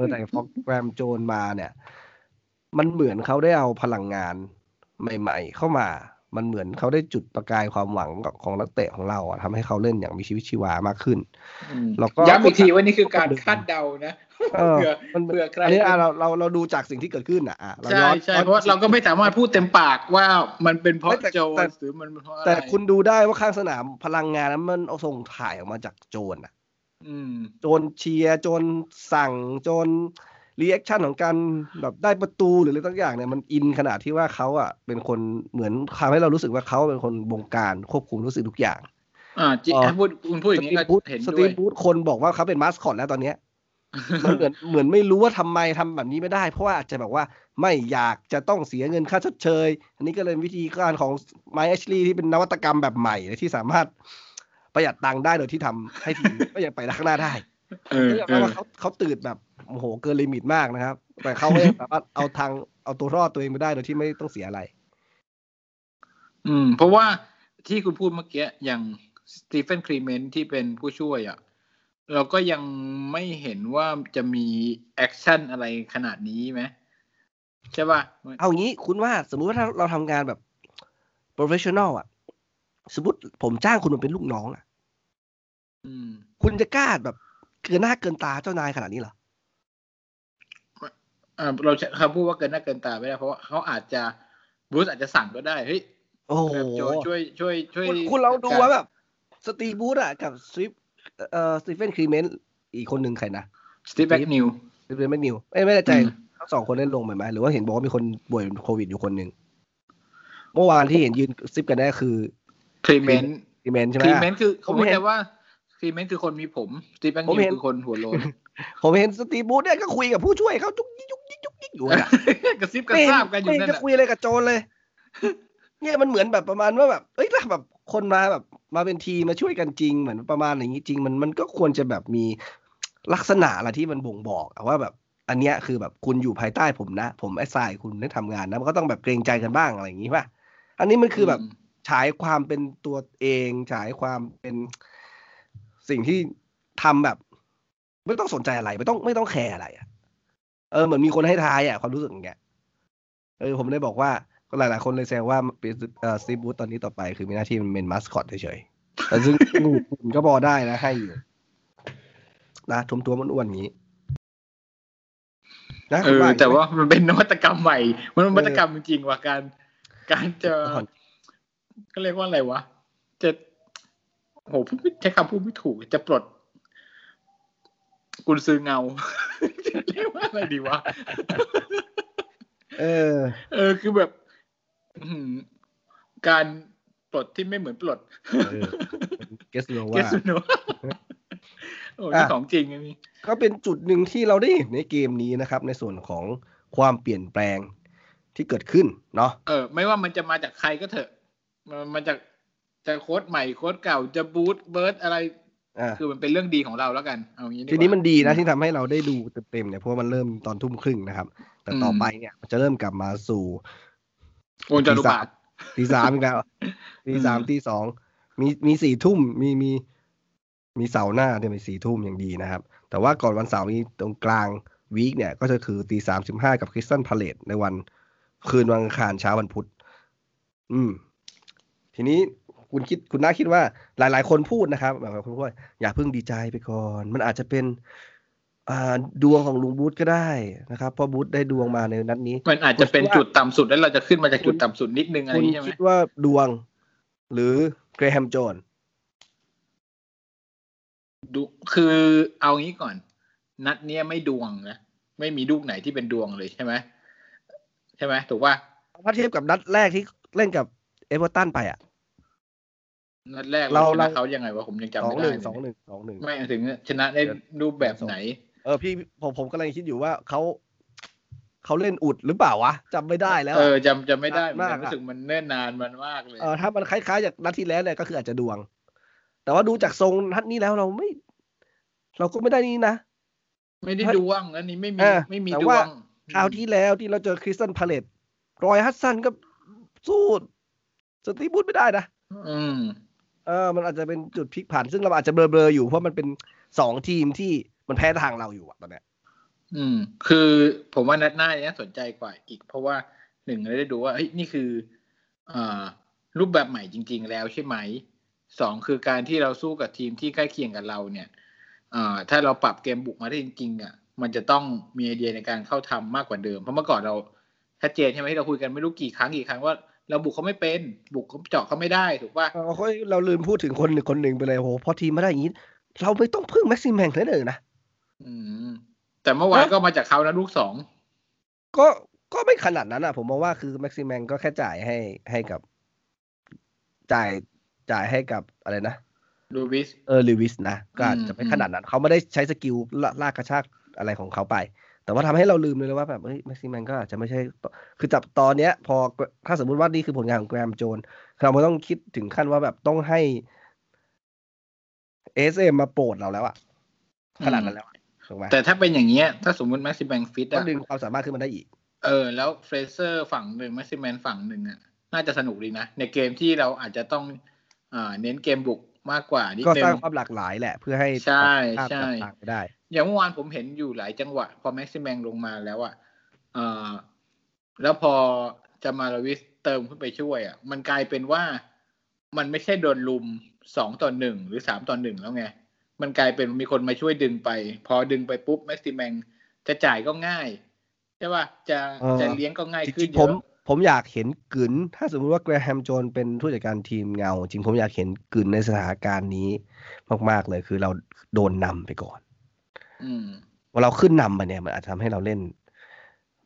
Speaker 1: นั้นแต่พอแกรมโจนมาเนี่ย มันเหมือนเขาได้เอาพลังงานใหม่ ๆ เข้ามา มันเหมือนเขาได้จุดประกายความหวังของนักเตะของเราอะทำให้เขาเล่นอย่างมีชีวิตชีวามากขึ้น
Speaker 2: แล้วก็ย้ำอีกทีว่านี่คือการคาดเดานะเพื่อเพื่อใครอัน
Speaker 1: นี้เราเราเราดูจากสิ่งที่เกิดขึ้นอะ
Speaker 2: ใช่ใช่เพราะเราก็ไม่สามารถพูดเต็มปากว่ามันเป็นเพราะโจนหรือมันเพราะอะไร
Speaker 1: แต่คุณดูได้ว่าข้างสนามพลังงานนั้นมันเอาส่งถ่ายออกมาจากโจนอะโจนเชียร์โจนสั่งโจน reaction ของการแบบได้ประตูหรืออะไรต่างอย่างเนี่ยมันอินขนาดที่ว่าเขาอะเป็นคนเหมือนทำให้เรารู้สึกว่าเขาเป็นคนบงการควบคุมรู้สึกทุกอย่าง
Speaker 2: อ่าจิพูดคุณพูดอย่างนี้ก็เห็นด้วยสตี
Speaker 1: ฟบรูธคนบอกว่าเขาเป็นมาสคอตแล้วตอนเนี้ยมันเหมือนเหมือนไม่รู้ว่าทำไมทำแบบนี้ไม่ได้ เพราะว่าอาจจะแบบว่าไม่อยากจะต้องเสียเงินค่าชดเชย อันนี้ก็เลยวิธีการของไมค์แอชลีย์ที่เป็นนวัตกรรมแบบใหม่ที่สามารถประหยัดตังค์ได้โดยที่ทำให้ทีมก็ยังไปข้างหน้าได้
Speaker 2: เออ
Speaker 1: เพราะ ว่าเขาเขาตื่นแบบโอ้โหเกิน limit มากนะครับ แต่เขาก็ยังสามารถเอาทางเอาตัวรอดตัวเองไปได้โดยที่ไม่ต้องเสียอะไร
Speaker 2: อืม เพราะว่าที่คุณพูดเมื่อกี้อย่างสตีเฟนเคลเมนซ์ที่เป็นผู้ช่วยอะเราก็ยังไม่เห็นว่าจะมีแอคชั่นอะไรขนาดนี้ไหมใช่ป่ะ
Speaker 1: เอางี้คุณว่าสมมุติว่าถ้าเราทำงานแบบ professional อะ สมมติผมจ้างคุณมาเป็นลูกน้องอะคุณจะกล้าแบบ เกินหน้าเกินตาเจ้านายขนาดนี้เหรอ
Speaker 2: เราคำพูดว่าเกินหน้าเกินตาไม่ได้เพราะว่าเขาอาจจะบูธอาจจะสั่งก็ได้เฮ้ย
Speaker 1: โอ้โห
Speaker 2: ช่วยช่วยช่วย
Speaker 1: คุณเราดูว่าแบบสตีบูธอะกับสวิฟเอ่อสตีเฟนครีเมนอีกคนหนึ่งใครนะ
Speaker 2: สตีเฟนนิว
Speaker 1: สตีเฟนแมกนิวไม่ไม่แน่ใจทั้งสองคนเล่นลงไหมหรือว่าเห็นบอกว่ามีคนป่วยโควิดอยู่คนหนึ่งเมื่อวานที่เห็นยืนซิปกันได้คือ
Speaker 2: ครีเมน
Speaker 1: ครีเมนใช่ไห
Speaker 2: มครีเมนคือเขาไม่ใช่ว่า ครีเมนคือคนมีผมสตีเฟนนิวคือคนหัวโลน
Speaker 1: ผมเห็นสตีบูธเนี่ยก็คุยกับผู้ช่วยเขาจุกยิกจุกยิกจุกยิกอยู่อะ
Speaker 2: กระซิบกระซาบกันอยู่นั่น
Speaker 1: จะคุยอะไรกับโจนเลย เนี่ยมันเหมือนแบบประมาณว่าแบบเอ้ยถ้าแบบคนมาแบบมาเป็นทีมาช่วยกันจริงเหมือนประมาณอย่างนี้จริง มันมันก็ควรจะแบบมีลักษณะอะไรที่มันบ่งบอกว่าแบบอันเนี้ยคือแบบคุณอยู่ภายใต้ผมนะ ผมไอ้สายคุณได้ทำงานนะมันก็ต้องแบบเกรงใจกันบ้างอะไรอย่างนี้ป่ะอันนี้มันคือแบบฉายความเป็นตัวเองฉายความเป็น สิ่งที่ทำแบบ ไม่ต้องสนใจอะไร ไม่ต้องไม่ต้องแคร์อะไรอะเออเหมือนมีคนให้ทายอะความรู้สึกอย่างเงี้ยเออผมเลยบอกว่าก็หลายๆคนเลยแซวว่าเป็นสตีบูธตอนนี้ต่อไปคือมีหน้าที่เป็นมาสคอตเฉยๆแต่ซึ่งก็พอได้นะ ให้อยู่นะทุมตัวมันอ้วนอย่างนี้
Speaker 2: นะเออแต่ว่ามันเป็นนวัตกรรมใหม่ มันนวัตกรรมจริงๆว่าการ การจะก็เรียกว่าอะไรวะจะ โหใช้คำพูดไม่ถูก จะปลดกุญซื้อเงาเรียกว่าอะไรดีวะ
Speaker 1: เออ
Speaker 2: เออ คือแบบการปลดที่ไม่เหมือนปลด
Speaker 1: เกสโนวา
Speaker 2: เกสโนโอ้ยของจริงอันนี้
Speaker 1: ก็เป็นจุดหนึ่งที่เราได้เห็นในเกมนี้นะครับ ในส่วนของความเปลี่ยนแปลงที่เกิดขึ้นเนาะ
Speaker 2: เออ ไม่ว่ามันจะมาจากใครก็เถอะ มันจาก จะโค้ดใหม่โค้ดเก่าจะบูทเบิร์ดอะไร
Speaker 1: อ่า
Speaker 2: คือมันเป็นเรื่องดีของเราแล้วกันเอางี้ดีก
Speaker 1: ที
Speaker 2: ว่า
Speaker 1: นี้มันดีนะที่ทำให้เราได้ดูเต็มๆเนี่ยเพราะว่ามันเริ่มตอนทุ่มครึ่งนะครับ แต่ต่อไปเนี่ยมันจะเริ่มกลับมาสู่
Speaker 2: วงจรอุบาท
Speaker 1: ตีสามอีกแล้วตีสาม
Speaker 2: อืม
Speaker 1: ตีสองมีมีสี่ทุ่มมีมีมีเสาร์หน้าเนี่ยมีสี่ทุ่มอย่างดีนะครับ แต่ว่าก่อนวันเสาร์นี้ตรงกลางweek เนี่ย ก็จะคือตีสามสิบห้ากับคริสตัลพาเลซในวันคืนวันอังคารเช้าวันพุธ อืม ทีนี้ คุณคิดคุณน่าคิดว่าหลาย ๆ คนพูดนะครับแบบคุณพูดว่าอย่าเพิ่งดีใจไปก่อน มันอาจจะเป็นอ่าดวงของลุงบรูซก็ได้นะครับเพราะบรูซได้ดวงมาในนัดนี้
Speaker 2: มันอาจจะเป็นจุดต่ำสุดแล้วเราจะขึ้นมาจากจุดต่ำสุดนิดนึงอะไรอ
Speaker 1: คุณ
Speaker 2: ย่างนี้ใช่ไหม
Speaker 1: คิดว่าดวง หรือเกรแฮมโจนส์
Speaker 2: ดูคือเอางี้ก่อน นัดเนี้ยไม่ดวงนะไม่มีลูกไหนที่เป็นดวงเลยใช่ไหมใช่ไหมถูกป่ะ
Speaker 1: ถ้าเทียบกับนัดแรกที่เล่นกับเอเวอร์ตันไปอะ
Speaker 2: นัดแรก
Speaker 1: เรา
Speaker 2: เราชนะ
Speaker 1: เรา
Speaker 2: เขายังไงวะผมยังจำ
Speaker 1: สอง
Speaker 2: ไม่
Speaker 1: ห
Speaker 2: ได้
Speaker 1: นึ่ง
Speaker 2: เลย
Speaker 1: สองหนึ่งสองหนึ่ง
Speaker 2: ไม่ถึงชนะได้รูปแบบไหน
Speaker 1: เออพี่ผมผมกำลังคิดอยู่ว่าเขาเขาเล่นอุดหรือเปล่าวะจำไม่ได้แล้ว
Speaker 2: เอ
Speaker 1: อะ
Speaker 2: อจำจำไม่ได้เหมือน
Speaker 1: มาก
Speaker 2: กัน
Speaker 1: อะ
Speaker 2: รู้สึกมันเนิ่นนานมันมากเลย
Speaker 1: เออถ้ามันคล้ายๆจากนัดที่แล้วเนี่ยก็คืออาจจะดวง แต่ว่าดูจากทรงนัดนี้แล้วเราไม่ เราก็ไม่ได้นี่นะ
Speaker 2: ไม่ได้ดวงอันนี้ไม่มี
Speaker 1: เออ
Speaker 2: ไม่มี
Speaker 1: แต่
Speaker 2: ดว
Speaker 1: ว่า
Speaker 2: ง
Speaker 1: คราวที่แล้วที่เราเจอคริสตันพาเลตรอยฮัตสันก็สู้สตีฟบูธไม่ได้นะ
Speaker 2: อืม
Speaker 1: เออมันอาจจะเป็นจุดพลิกผัน ซึ่งเราอาจจะเบลอๆอยู่เพราะมันเป็นสองทีมที่มันแพ้ทางเราอยู่อะตอนเนี้ย
Speaker 2: อืม คือผมว่านัดหน้าเนี้ยสนใจกว่าอีก เพราะว่าหนึ่งเราได้ดูว่าเฮ้ยนี่คืออ่ารูปแบบใหม่จริง ๆ แล้วใช่ไหมสองคือการที่เราสู้กับทีมที่ใกล้เคียงกับเราเนี่ยอ่าถ้าเราปรับเกมบุกมาได้จริงๆอะมันจะต้องมีไอเดียในการเข้าทำมากกว่าเดิม เพราะเมื่อก่อนเราชัดเจนใช่ไหมที่เราคุยกันไม่รู้กี่ครั้งกี่ครั้งว่า เราบุกเขาไม่เป็น บุกเขาเจาะเขาไม่ได้ถูกป่ะ
Speaker 1: เออเฮ้ยเราลืมพูดถึงคนหนึ่งคนหนึ่งไปเลยโหพอทีมมาได้อย่างนี้ เราไม่ต้องพึ่งแม็กซิมแมงเลยเลยนะ
Speaker 2: อืม แต่เมื่อวานก็มาจากเขานะลูกสอง
Speaker 1: ก็ก็ไม่ขนาดนั้นอะ ผมมองว่าคือแม็กซิแมงก็แค่จ่ายให้ให้กับ จ่ายจ่ายให้กับอะไรนะ
Speaker 2: ลูวิส
Speaker 1: เออลิวิสนะก็อาจจะไม่
Speaker 2: อืม
Speaker 1: ขนาดนั้น เขาไม่ได้ใช้ skill ลากกระชากอะไรของเขาไป แต่ว่าทำให้เราลืมเลยว่าแบบเฮ้ยแม็กซิแมงก็อาจจะไม่ใช่ คือจับตอนเนี้ย พอถ้าสมมุติว่านี่คือผลงานของแกรมโจนเราไม่ต้องคิดถึงขั้นว่าแบบต้องให้เอสเอ็มมาโปรดเราแล้วอะขนาดนั้นแล้วอะถูกไหม
Speaker 2: แต่ถ้าเป็นอย่างเงี้ย ถ้าสมมติแม็กซิแมงฟิต
Speaker 1: ก็
Speaker 2: อะ
Speaker 1: ดึงความสามารถขึ้นมาได้อีก
Speaker 2: เออ แล้วเฟรเซอร์ฝั่งหนึ่งแม็กซิแมนฝั่งหนึ่งอะน่าจะสนุกดีนะ ในเกมที่เราอาจจะต้องอ่าเน้นเกมบุกมากกว่านิดนึงก็
Speaker 1: สร้างความหลากหลายแหละ เพื่อให้
Speaker 2: ใช่
Speaker 1: ภาพ
Speaker 2: ใช่
Speaker 1: ต่างๆไปได้
Speaker 2: อย่างเมื่อวานผมเห็นอยู่หลายจังหวะ พอแม็กซิแมงลงมาแล้วอะเอ่าแล้วพอจะมาลาวิสเติมขึ้นไปช่วยอะมันกลายเป็นว่ามันไม่ใช่โดนลุมสองต่อหนึ่งหรือสามต่อหนึ่งแล้วไง มันกลายเป็นมีคนมาช่วยดึงไป พอดึงไปปุ๊บแม็กซิแมงจะจ่ายก็ง่ายใช่ป่ะจะ
Speaker 1: เออ
Speaker 2: จะเลี้ยงก็ง่าย
Speaker 1: จ
Speaker 2: ขึ้
Speaker 1: ริ
Speaker 2: น
Speaker 1: ง
Speaker 2: เย
Speaker 1: ๆผม
Speaker 2: อะ
Speaker 1: ผมอยากเห็นกึนถ้าสมมติว่าแกรแฮมโจนเป็นผู้จัดการทีมเงา จริงผมอยากเห็นกึนในสถานการณ์นี้มาก ๆ เลยคือเราโดนนำไปก่อน
Speaker 2: อืม
Speaker 1: ว่าเราขึ้นนำมาเนี่ยมันอาจจะทำให้เราเล่น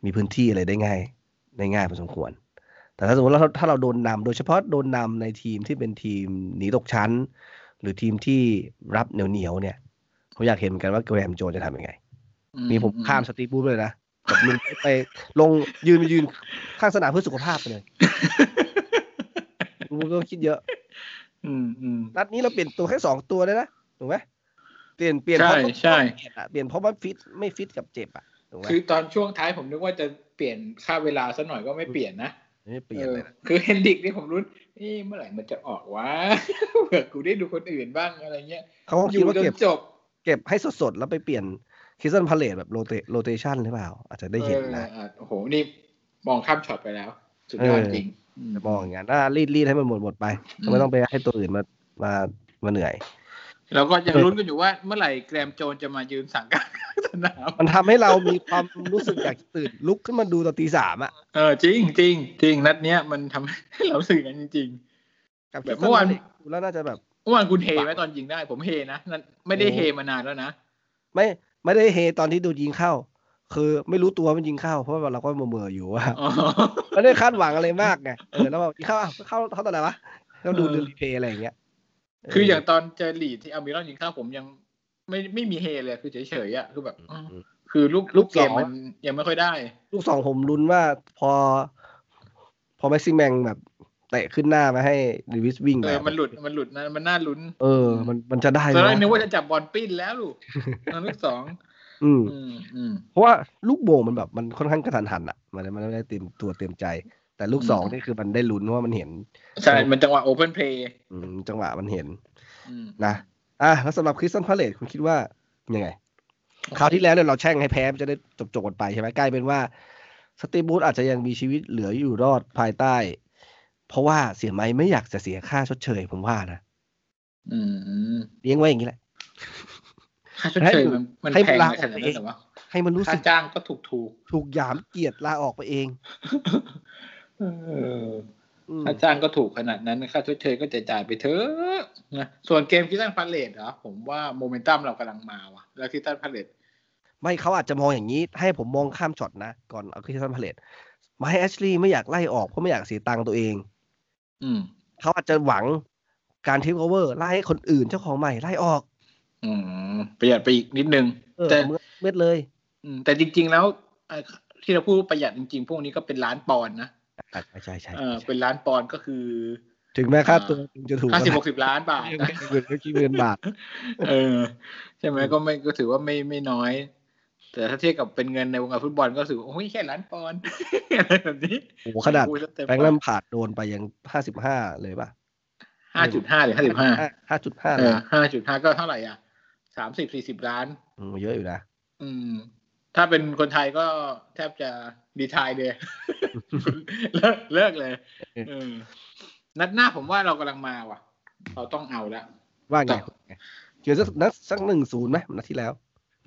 Speaker 1: มีพื้นที่อะไรได้ง่ายได้ง่ายพอสมควร แต่ถ้าสมมติเราถ้าเราโดนนำโดยเฉพาะโดนนำในทีมที่เป็นทีมหนีตกชั้น หรือทีมที่รับเหนียวเหนียวๆเนี่ยผมอยากเห็นเหมือนกันว่าแกรแฮมโจนจะทำยังไง มีผมข้ามสตีฟบูธไปเลยนะแบบลงไปลงยืนยืนข้างสนามเพื่อสุขภาพไปเลยบูธต้องคิดเยอะ
Speaker 2: อืมอืม
Speaker 1: นัดนี้เราเปลี่ยนตัวแค่สองตัวเลยนะถูกไหม เปลี่ยนเปลี่ยน
Speaker 2: ใช่
Speaker 1: เพราะต้อง
Speaker 2: ใช่
Speaker 1: เปลี่ยนอะเปลี่ยนเพราะว่าฟิตไม่ฟิตกับเจ็บอะถูกไหม
Speaker 2: คือตอนช่วงท้ายผมนึกว่าจะเปลี่ยนฆ่าเวลาซะหน่อยก็ไม่เปลี่ยนนะ
Speaker 1: ไม่เปลี่ยนเลยนะ
Speaker 2: ออคือเฮนดิกนี่ผมรู้นี่เมื่อไหร่มันจะออกวะเผื่อกูได้ดูคนอื่นบ้างอะไรเงี้ย
Speaker 1: เขาก็คิด
Speaker 2: ยู่
Speaker 1: ว่า
Speaker 2: จน
Speaker 1: เก็บ
Speaker 2: จบ
Speaker 1: เก็บให้สดๆแล้วไปเปลี่ยนคริสตัลพาเลซแบบโรเต rotation หรือเปล่า อาจจะได้เห็นนะ
Speaker 2: อออะโอ้โหนี่มองข้ามช็อตไปแล้ว สุดยอด
Speaker 1: เออ
Speaker 2: จริง
Speaker 1: จะมองอย่างนั้นถ้ารีดรีดให้มันหมดหมดไป ไม่ต้องไปให้ตัวอื่นมามามาเหนื่อย
Speaker 2: แล้วก็ยังลุ้นกันอยู่ว่าเมื่อไหร่แกรมโจนจะมายืนสั่งการสนาม
Speaker 1: มันทำให้เรามีความรู้สึกอยากตื่นลุกขึ้นมาดูตอนตีสามอะ
Speaker 2: เออจริงจริงจริงนัดเนี้ยมันทำให้เรารู้สึกอย่างนั้นจริง
Speaker 1: กับ
Speaker 2: แบบเมื่อวาน
Speaker 1: ดูแล้วน่าจะแบบ
Speaker 2: ๆเมื่อวานคุณเฮไหมตอนยิงได้ ผมเฮนะนั่นไม่ได้เฮมานานแล้วนะ
Speaker 1: ไม่ไม่ได้เฮตอนที่ดูยิงเข้า คือไม่รู้ตัวมันยิงเข้า เพราะว่าเราก็เมื่อๆอยู่ว่า
Speaker 2: อ๋อ
Speaker 1: ไม่ได้คาดหวังอะไรมากไงเออแล้วแบบยิงเข้าอะเข้าเข้าตอนไหนวะต้องดู
Speaker 2: เออ
Speaker 1: ดูรีเพย์อะไรอย่างเงี้ย
Speaker 2: คืออย่างตอนเจอลีดที่อามิรอนยิงเข้าผมยังไม่ไม่มีเฮเลยคือเฉยๆอะคือแบบ
Speaker 1: อื
Speaker 2: อ๋อ
Speaker 1: มอืม
Speaker 2: คือลูก
Speaker 1: ลู
Speaker 2: ลูก
Speaker 1: ก
Speaker 2: เก
Speaker 1: สอ
Speaker 2: ม
Speaker 1: ง
Speaker 2: มันยังไม่ค่อยได้
Speaker 1: ลูกสองผมลุ้นว่าพอ พอแม็กซิแมงแบบเตะขึ้นหน้ามาให้ดิวิสวิ่ง
Speaker 2: เอ
Speaker 1: ไป
Speaker 2: อมันหลุดมันหลุดนะมันน่าลุ้น
Speaker 1: เออ มันมันจะได้
Speaker 2: ตอนแรก
Speaker 1: ไหม
Speaker 2: นึกว่าจะจับบอลปิ้นแล้วลูกตอนลูกสอง
Speaker 1: อืม
Speaker 2: อืมอืม
Speaker 1: เพราะว่าลูกโบ่งมันแบบมันค่อนข้างกระทันหันอะ มันมันไม่ได้เตรียมตัวเตรียมใจ แต่ลูก
Speaker 2: อืม
Speaker 1: สองนี่คือมันได้ลุ้นเพราะว่ามันเห็น
Speaker 2: ใช่ มันจังหวะ open play
Speaker 1: อืมจังหวะมันเห็น
Speaker 2: อืม
Speaker 1: นะอะแล้วสำหรับคริสตัลพาเลซคุณคิดว่ายังไงคราวที่แล้วเนี่ยเราแช่งให้แพ้มันจะได้จบจบๆกันไปใช่ไหมกลายเป็นว่าสตีฟบรูซอาจจะยังมีชีวิตเหลืออยู่รอดภายใต้ เพราะว่าเสียไหมไม่อยากจะเสียค่าชดเชยผมว่านะ
Speaker 2: อืม
Speaker 1: เลี้ยงไว้อย่างนี้แหละ
Speaker 2: ค่าชดเชยมันมัน
Speaker 1: ให้
Speaker 2: แพง
Speaker 1: ลา
Speaker 2: ขนาดนั้นเหรอวะ
Speaker 1: ให้มันรู้
Speaker 2: ค่า
Speaker 1: สึก
Speaker 2: จ้างก็ถูกถูก
Speaker 1: ถูกหยามเกียรติลาออกไปเอง
Speaker 2: ๆเออ
Speaker 1: อืม
Speaker 2: ค่าจ้างก็ถูกขนาดนั้นค่าชดเชยก็จะจ่ายไปเถอะนะส่วนเกมคริสตัลพาเลซเหรอผมว่าโมเมนตัมเรากำลังมาว่ะ แล้วคริสตัลพาเลซ
Speaker 1: ไม่เขาอาจจะมองอย่างนี้ ให้ผมมองข้ามช็อตนะ ก่อนเอาคริสตัลพาเลซมาให้แอชลีย์ไม่อยากไล่ออกเพราะไม่อยากเสียตังค์ตัวเอง
Speaker 2: อืม
Speaker 1: เขาอาจจะหวังการเทคโอเวอร์ไล่ให้คนอื่นเจ้าของใหม่ไล่ออก
Speaker 2: อืมประหยัดไปอีกนิดนึง
Speaker 1: เออ
Speaker 2: แต่
Speaker 1: เมื่อเมื่อเลย
Speaker 2: อืมแต่จริง ๆ แล้วเอ่อที่เราพูดประหยัดจริง ๆ พวกนี้ก็เป็นล้านปอนด์นะ
Speaker 1: ใช่ใช่ใช่
Speaker 2: เออเป็นล้านปอนด์ก็คือ
Speaker 1: ถึงแม้ค่าตัวจะถูก
Speaker 2: ห้าสิบหกสิบล้านบาท
Speaker 1: ยัง
Speaker 2: นะ
Speaker 1: ไม่เกินไม่กี่หมื่นบาท
Speaker 2: เออ ใช่ไหมก็ไม่ก็ถือว่าไม่ไม่น้อย แต่ถ้าเทียบกับเป็นเงินในวงการฟุตบอลก็ถือว่าโอ้ยแค่ล้านปอนด์อะไรแบบนี้
Speaker 1: โอ้โหขนาด
Speaker 2: พูเต็ม
Speaker 1: แบงค์ลัมผาดโดนไปยังห้าสิบห้าเลยป่ะ
Speaker 2: ห้าจุดห้าหรือห้าสิบห้า
Speaker 1: ห้าจุดห้า
Speaker 2: เออห้าจุดห้าก็เท่าไหร่อะสามสิบสี่สิบล้าน
Speaker 1: เยอะอยู่นะ
Speaker 2: อืม ถ้าเป็นคนไทยก็แทบจะดีทายเลย เลิกเลิกเลยเออนัดหน้าผมว่าเรากำลังมาว่ะ เราต้องเอาแล้ว
Speaker 1: ว่าไง
Speaker 2: ต่อ
Speaker 1: เจอสักนัดสักหนึ่งศูนย์ไหมนัดที่แล้ว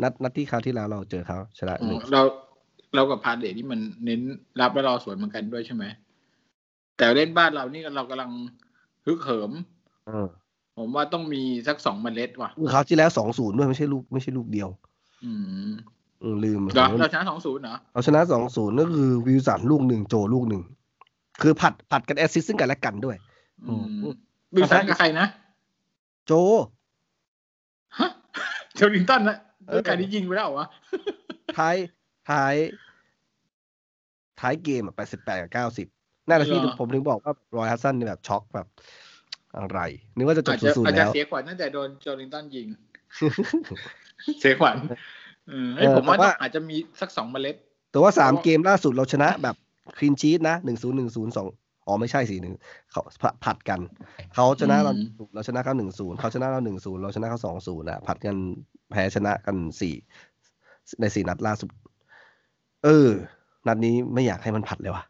Speaker 1: นัดนัดที่คราวที่แล้วเราเจอเขาชนะ
Speaker 2: อื
Speaker 1: ห
Speaker 2: ม
Speaker 1: นึ่ง
Speaker 2: เราเรากับพาเดทนี่มันเน้นรับและรอสวนเหมือนกันด้วยใช่ไหมแต่เล่นบ้านเรานี่เรากำลังฮึกเหิม
Speaker 1: เออ
Speaker 2: ผมว่าต้องมีสักสองเมล็ดว่ะ
Speaker 1: คราวที่แล้วสองศูนย์ด้วยไม่ใช่ลูกไม่ใช่ลูกเดียว
Speaker 2: อืม
Speaker 1: อืม ลืม
Speaker 2: เหรอเราชนะสองศูนย์เหรอ
Speaker 1: เราชนะสองศูนย์ก็คือวิลสันลูกหนึ่งโจลูกหนึ่งคือผัดผัดกัน assist ซึ่งกันและกันด้วย
Speaker 2: อืม
Speaker 1: อืม
Speaker 2: วิลสันกับใครนะ
Speaker 1: โจ
Speaker 2: ฮะโจลินตันนะด้วยการที่ยิงไปแล้วเหรอวะ
Speaker 1: ท้ายท้าย ท้ายเกมแปดสิบแปดกับเก้าสิบนั่นแหละที่
Speaker 2: เหรอ
Speaker 1: ผมถึงบอกว่ารอยฮัสซันนี่แบบช็อกแบบอะไรนึกว่าจะจบ
Speaker 2: อาจจะ
Speaker 1: ศูน
Speaker 2: อาจ
Speaker 1: ย์
Speaker 2: จะ
Speaker 1: แล้ว
Speaker 2: เสียขวัญตั้งแต่โดนเชลลิงตันยิง เสียขวัญเออให้
Speaker 1: เออ
Speaker 2: ผมว่า
Speaker 1: แต่ว่า
Speaker 2: อาจจะมีสักสองเมล็ด
Speaker 1: แต่ว่าสาม
Speaker 2: เพราะ
Speaker 1: เกมล่าสุดเราชนะแบบคลีนชีตนะหนึ่งศูนย์หนึ่งศูนย์สองอ๋อไม่ใช่สี่หนึ่งเขาผัดกัน เขาชนะเรา
Speaker 2: อืม
Speaker 1: เราชนะเขาหนึ่งศูนย์เขาชนะเราหนึ่งศูนย์เราชนะเขาสองศูนย์นะผัดกันแพ้ชนะกันสี่ในสี่นัดล่าสุด เออ นัดนี้ไม่อยากให้มันผัดเลยว่ะ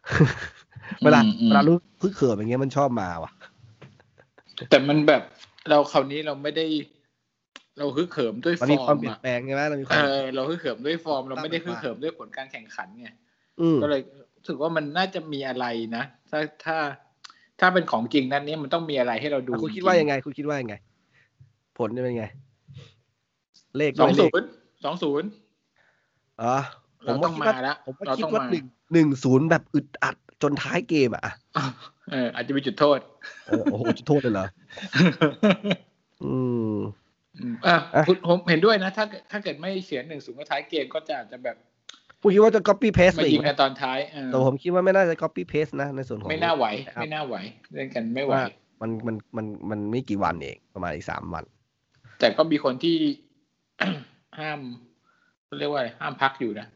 Speaker 1: เวลา
Speaker 2: อืมอืม
Speaker 1: เวลารู้พึกเขิมอย่างเงี้ยมันชอบมาว่ะ
Speaker 2: แต่มันแบบเราคราวนี้เราไม่ได้ เราฮึกเหิมด้วยฟ
Speaker 1: มัน
Speaker 2: อ
Speaker 1: มีความ
Speaker 2: ร์ม
Speaker 1: เปลี่ยน
Speaker 2: อะ
Speaker 1: แปลงใช่ไหมเรามีควา
Speaker 2: เอ
Speaker 1: ม
Speaker 2: อเราฮึกเหิมด้วยฟอร์ม เราไม่ได้
Speaker 1: ตั้
Speaker 2: ฮึ
Speaker 1: ง
Speaker 2: ก
Speaker 1: มา
Speaker 2: เหิมด้วยผลการแข่งขันไง
Speaker 1: อืม
Speaker 2: ก็เลยรู้สึกว่ามันน่าจะมีอะไรนะ ถ้าถ้าถ้าเป็นของจริงนั้นนี้มันต้องมีอะไรให้เราดู
Speaker 1: อะคุณคิดว่ายังไง คุณคิดว่ายังไง ผลจะเป็นไง เลข
Speaker 2: สอง
Speaker 1: ด้วยเล
Speaker 2: ศู
Speaker 1: ข
Speaker 2: นย์สองศูนย์
Speaker 1: อ๋อผ
Speaker 2: เรา
Speaker 1: ม
Speaker 2: ต้
Speaker 1: ว่า
Speaker 2: อง
Speaker 1: คิด
Speaker 2: มา
Speaker 1: ว่า
Speaker 2: แล้ว
Speaker 1: ผมว่า
Speaker 2: เรา
Speaker 1: คิด
Speaker 2: ต้อง
Speaker 1: ว่า
Speaker 2: มา
Speaker 1: หนึ่งหนึ่งศูนย์แบบอึดอัดจนท้ายเกมอะอะ
Speaker 2: เอออาจจะมีจุดโทษ
Speaker 1: เออโอ้โหจุดโทษเลยเหรอ อืม
Speaker 2: อืมอะ
Speaker 1: อะ
Speaker 2: คุณผมเห็นด้วยนะ ถ้าเกิดถ้าเกิดไม่เสียหนึ่งศูนย์ก็ท้ายเกมก็จะอาจจะแบบ
Speaker 1: คุณคิดว่าจะ copy paste
Speaker 2: มา
Speaker 1: ไปอี
Speaker 2: ยิ
Speaker 1: ก
Speaker 2: ง
Speaker 1: ไหม
Speaker 2: กันตอนท้ายเออ
Speaker 1: แต่ผมคิดว่าไม่น่าจะ copy paste นะในส่วนของ
Speaker 2: ไม่น่าไหว
Speaker 1: ครับ
Speaker 2: ไม่น่าไหว เล่นกันไม่ไหว
Speaker 1: ว่ามันมันมันมันไม่กี่วันเองประมาณอีกสามวัน
Speaker 2: แต่ก็มีคนที่ห้ามเขาเรียกว่าอะไรห้ามพักอยู่นะ